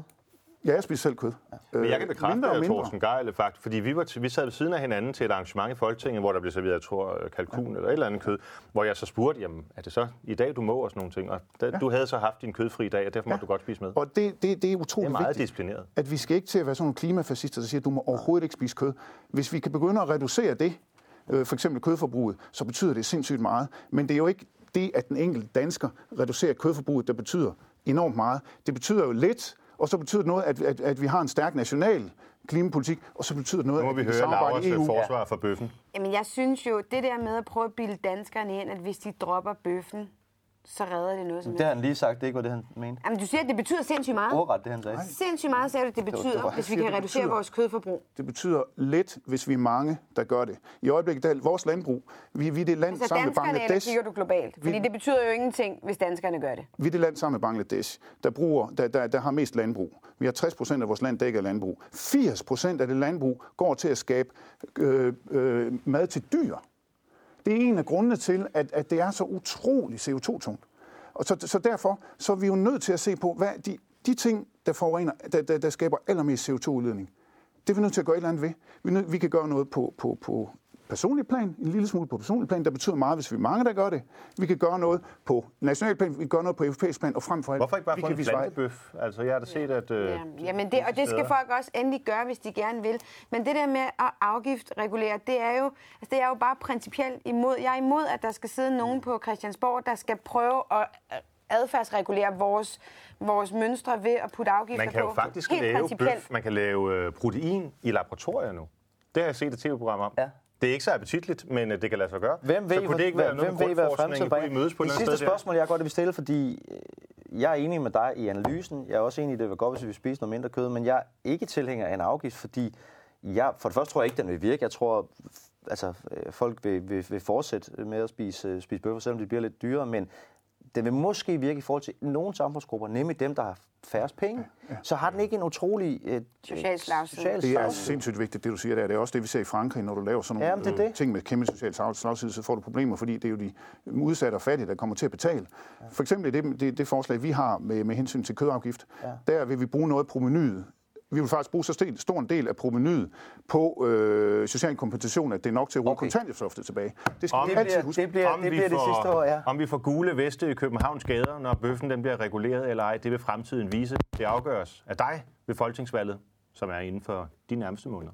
Ja, jeg spiser selv kød. Ja. Men jeg kan bekræfte, at Thorsten Geil, faktisk, fordi vi, var, vi sad ved siden af hinanden til et arrangement i Folketinget, hvor der blev serveret, jeg tror, kalkun ja. eller et eller andet kød, hvor jeg så spurgte, jamen, er det så i dag, du må og sådan nogle ting? Og da, ja. du havde så haft din kødfri dag, og derfor ja. måtte du godt spise med. Og det, det, det er utroligt det er meget vigtigt, disciplineret. at vi skal ikke til at være sådan nogle klimafascister, der siger, at du må overhovedet ikke spise kød. Hvis vi kan begynde at reducere det, øh, for eksempel kødforbruget, så betyder det sindssygt meget. Men det er jo ikke det, at den enkelte dansker reducerer kødforbruget, der betyder enormt meget. Det betyder jo lidt, og så betyder det noget, at, at, at vi har en stærk national klimapolitik, og så betyder det noget, nu må vi høre Lauras EU. forsvar for bøffen. Jamen, jeg synes jo, det der med at prøve at bilde danskerne ind, at hvis de dropper bøffen, så redder det noget som Det har han lige sagt, det ikke var det, han mente. Jamen, du siger, at det betyder sindssygt meget. Ordret, det han sagde. Sindssygt meget sagde du, det betyder, det var, hvis vi kan reducere betyder, vores kødforbrug. Det betyder lidt, hvis vi er mange, der gør det. I øjeblikket, der, vores landbrug, vi, vi er det land altså, sammen med Bangladesh. Altså kigger du globalt? Fordi vi, det betyder jo ingenting, hvis danskerne gør det. Vi er det land sammen med Bangladesh, der, bruger, der, der, der har mest landbrug. Vi har 60 procent af vores land dækket af landbrug. 80 procent af det landbrug går til at skabe øh, øh, mad til dyr. Det er en af grundene til, at, at det er så utrolig CO2-tungt. Og så, så derfor så er vi jo nødt til at se på, hvad de, de ting, der, forurener, der, der, der skaber allermest CO2-udledning, det er vi nødt til at gøre et eller andet ved. Vi, nød, vi kan gøre noget på, på, på personlig plan, en lille smule på personlig plan, der betyder meget, hvis vi er mange, der gør det. Vi kan gøre noget på national plan, vi kan gøre noget på europæisk plan, og frem for alt... Hvorfor ikke bare vi få en plantebøf? Altså, jeg har da set, at... Øh, ja, jamen det, og det skal folk også endelig gøre, hvis de gerne vil. Men det der med at afgiftregulere, det er jo, altså, det er jo bare principielt imod. Jeg er imod, at der skal sidde nogen på Christiansborg, der skal prøve at adfærdsregulere vores, vores mønstre ved at putte afgifter på. Man kan jo faktisk Helt lave bøf, man kan lave øh, protein i laboratorier nu. Det har jeg set et tv-program om. Ja. Det er ikke så appetitligt, men øh, det kan lade sig gøre. Hvem ved, så kunne det ikke være noget hvem ved, I mødes på Det sidste spørgsmål, jeg godt vil stille, fordi øh, jeg er enig med dig i analysen. Jeg er også enig i, det vil godt, hvis vi spiser noget mindre kød, men jeg er ikke tilhænger af en afgift, fordi jeg, for det første tror jeg ikke, den vil virke. Jeg tror, altså, øh, folk vil, vil, vil fortsætte med at spise, spise bøffer, selvom det bliver lidt dyrere, men den vil måske virke i forhold til nogle samfundsgrupper, nemlig dem, der har færrest penge, ja, ja. så har den ikke en utrolig øh, social slagside. Det er sindssygt vigtigt, det du siger der. Det er også det, vi ser i Frankrig, når du laver sådan nogle ja, det det. ting med kæmpe social slagside, så får du problemer, fordi det er jo de udsatte og fattige, der kommer til at betale. Ja. For eksempel det, det, det forslag, vi har med, med hensyn til kødafgift, ja. der vil vi bruge noget promenyet vi vil faktisk bruge så stor- stor en del af provenyet på øh, social kompensation, at det er nok til at rulle Okay. kontanthjælpsloftet tilbage. Det skal Om- vi Det altid bliver huske. det, bliver, det, bliver det sidste år, ja. om vi får gule veste i Københavns gader, når bøffen den bliver reguleret eller ej, det vil fremtiden vise. Det afgøres af dig ved folketingsvalget, som er inden for de nærmeste måneder.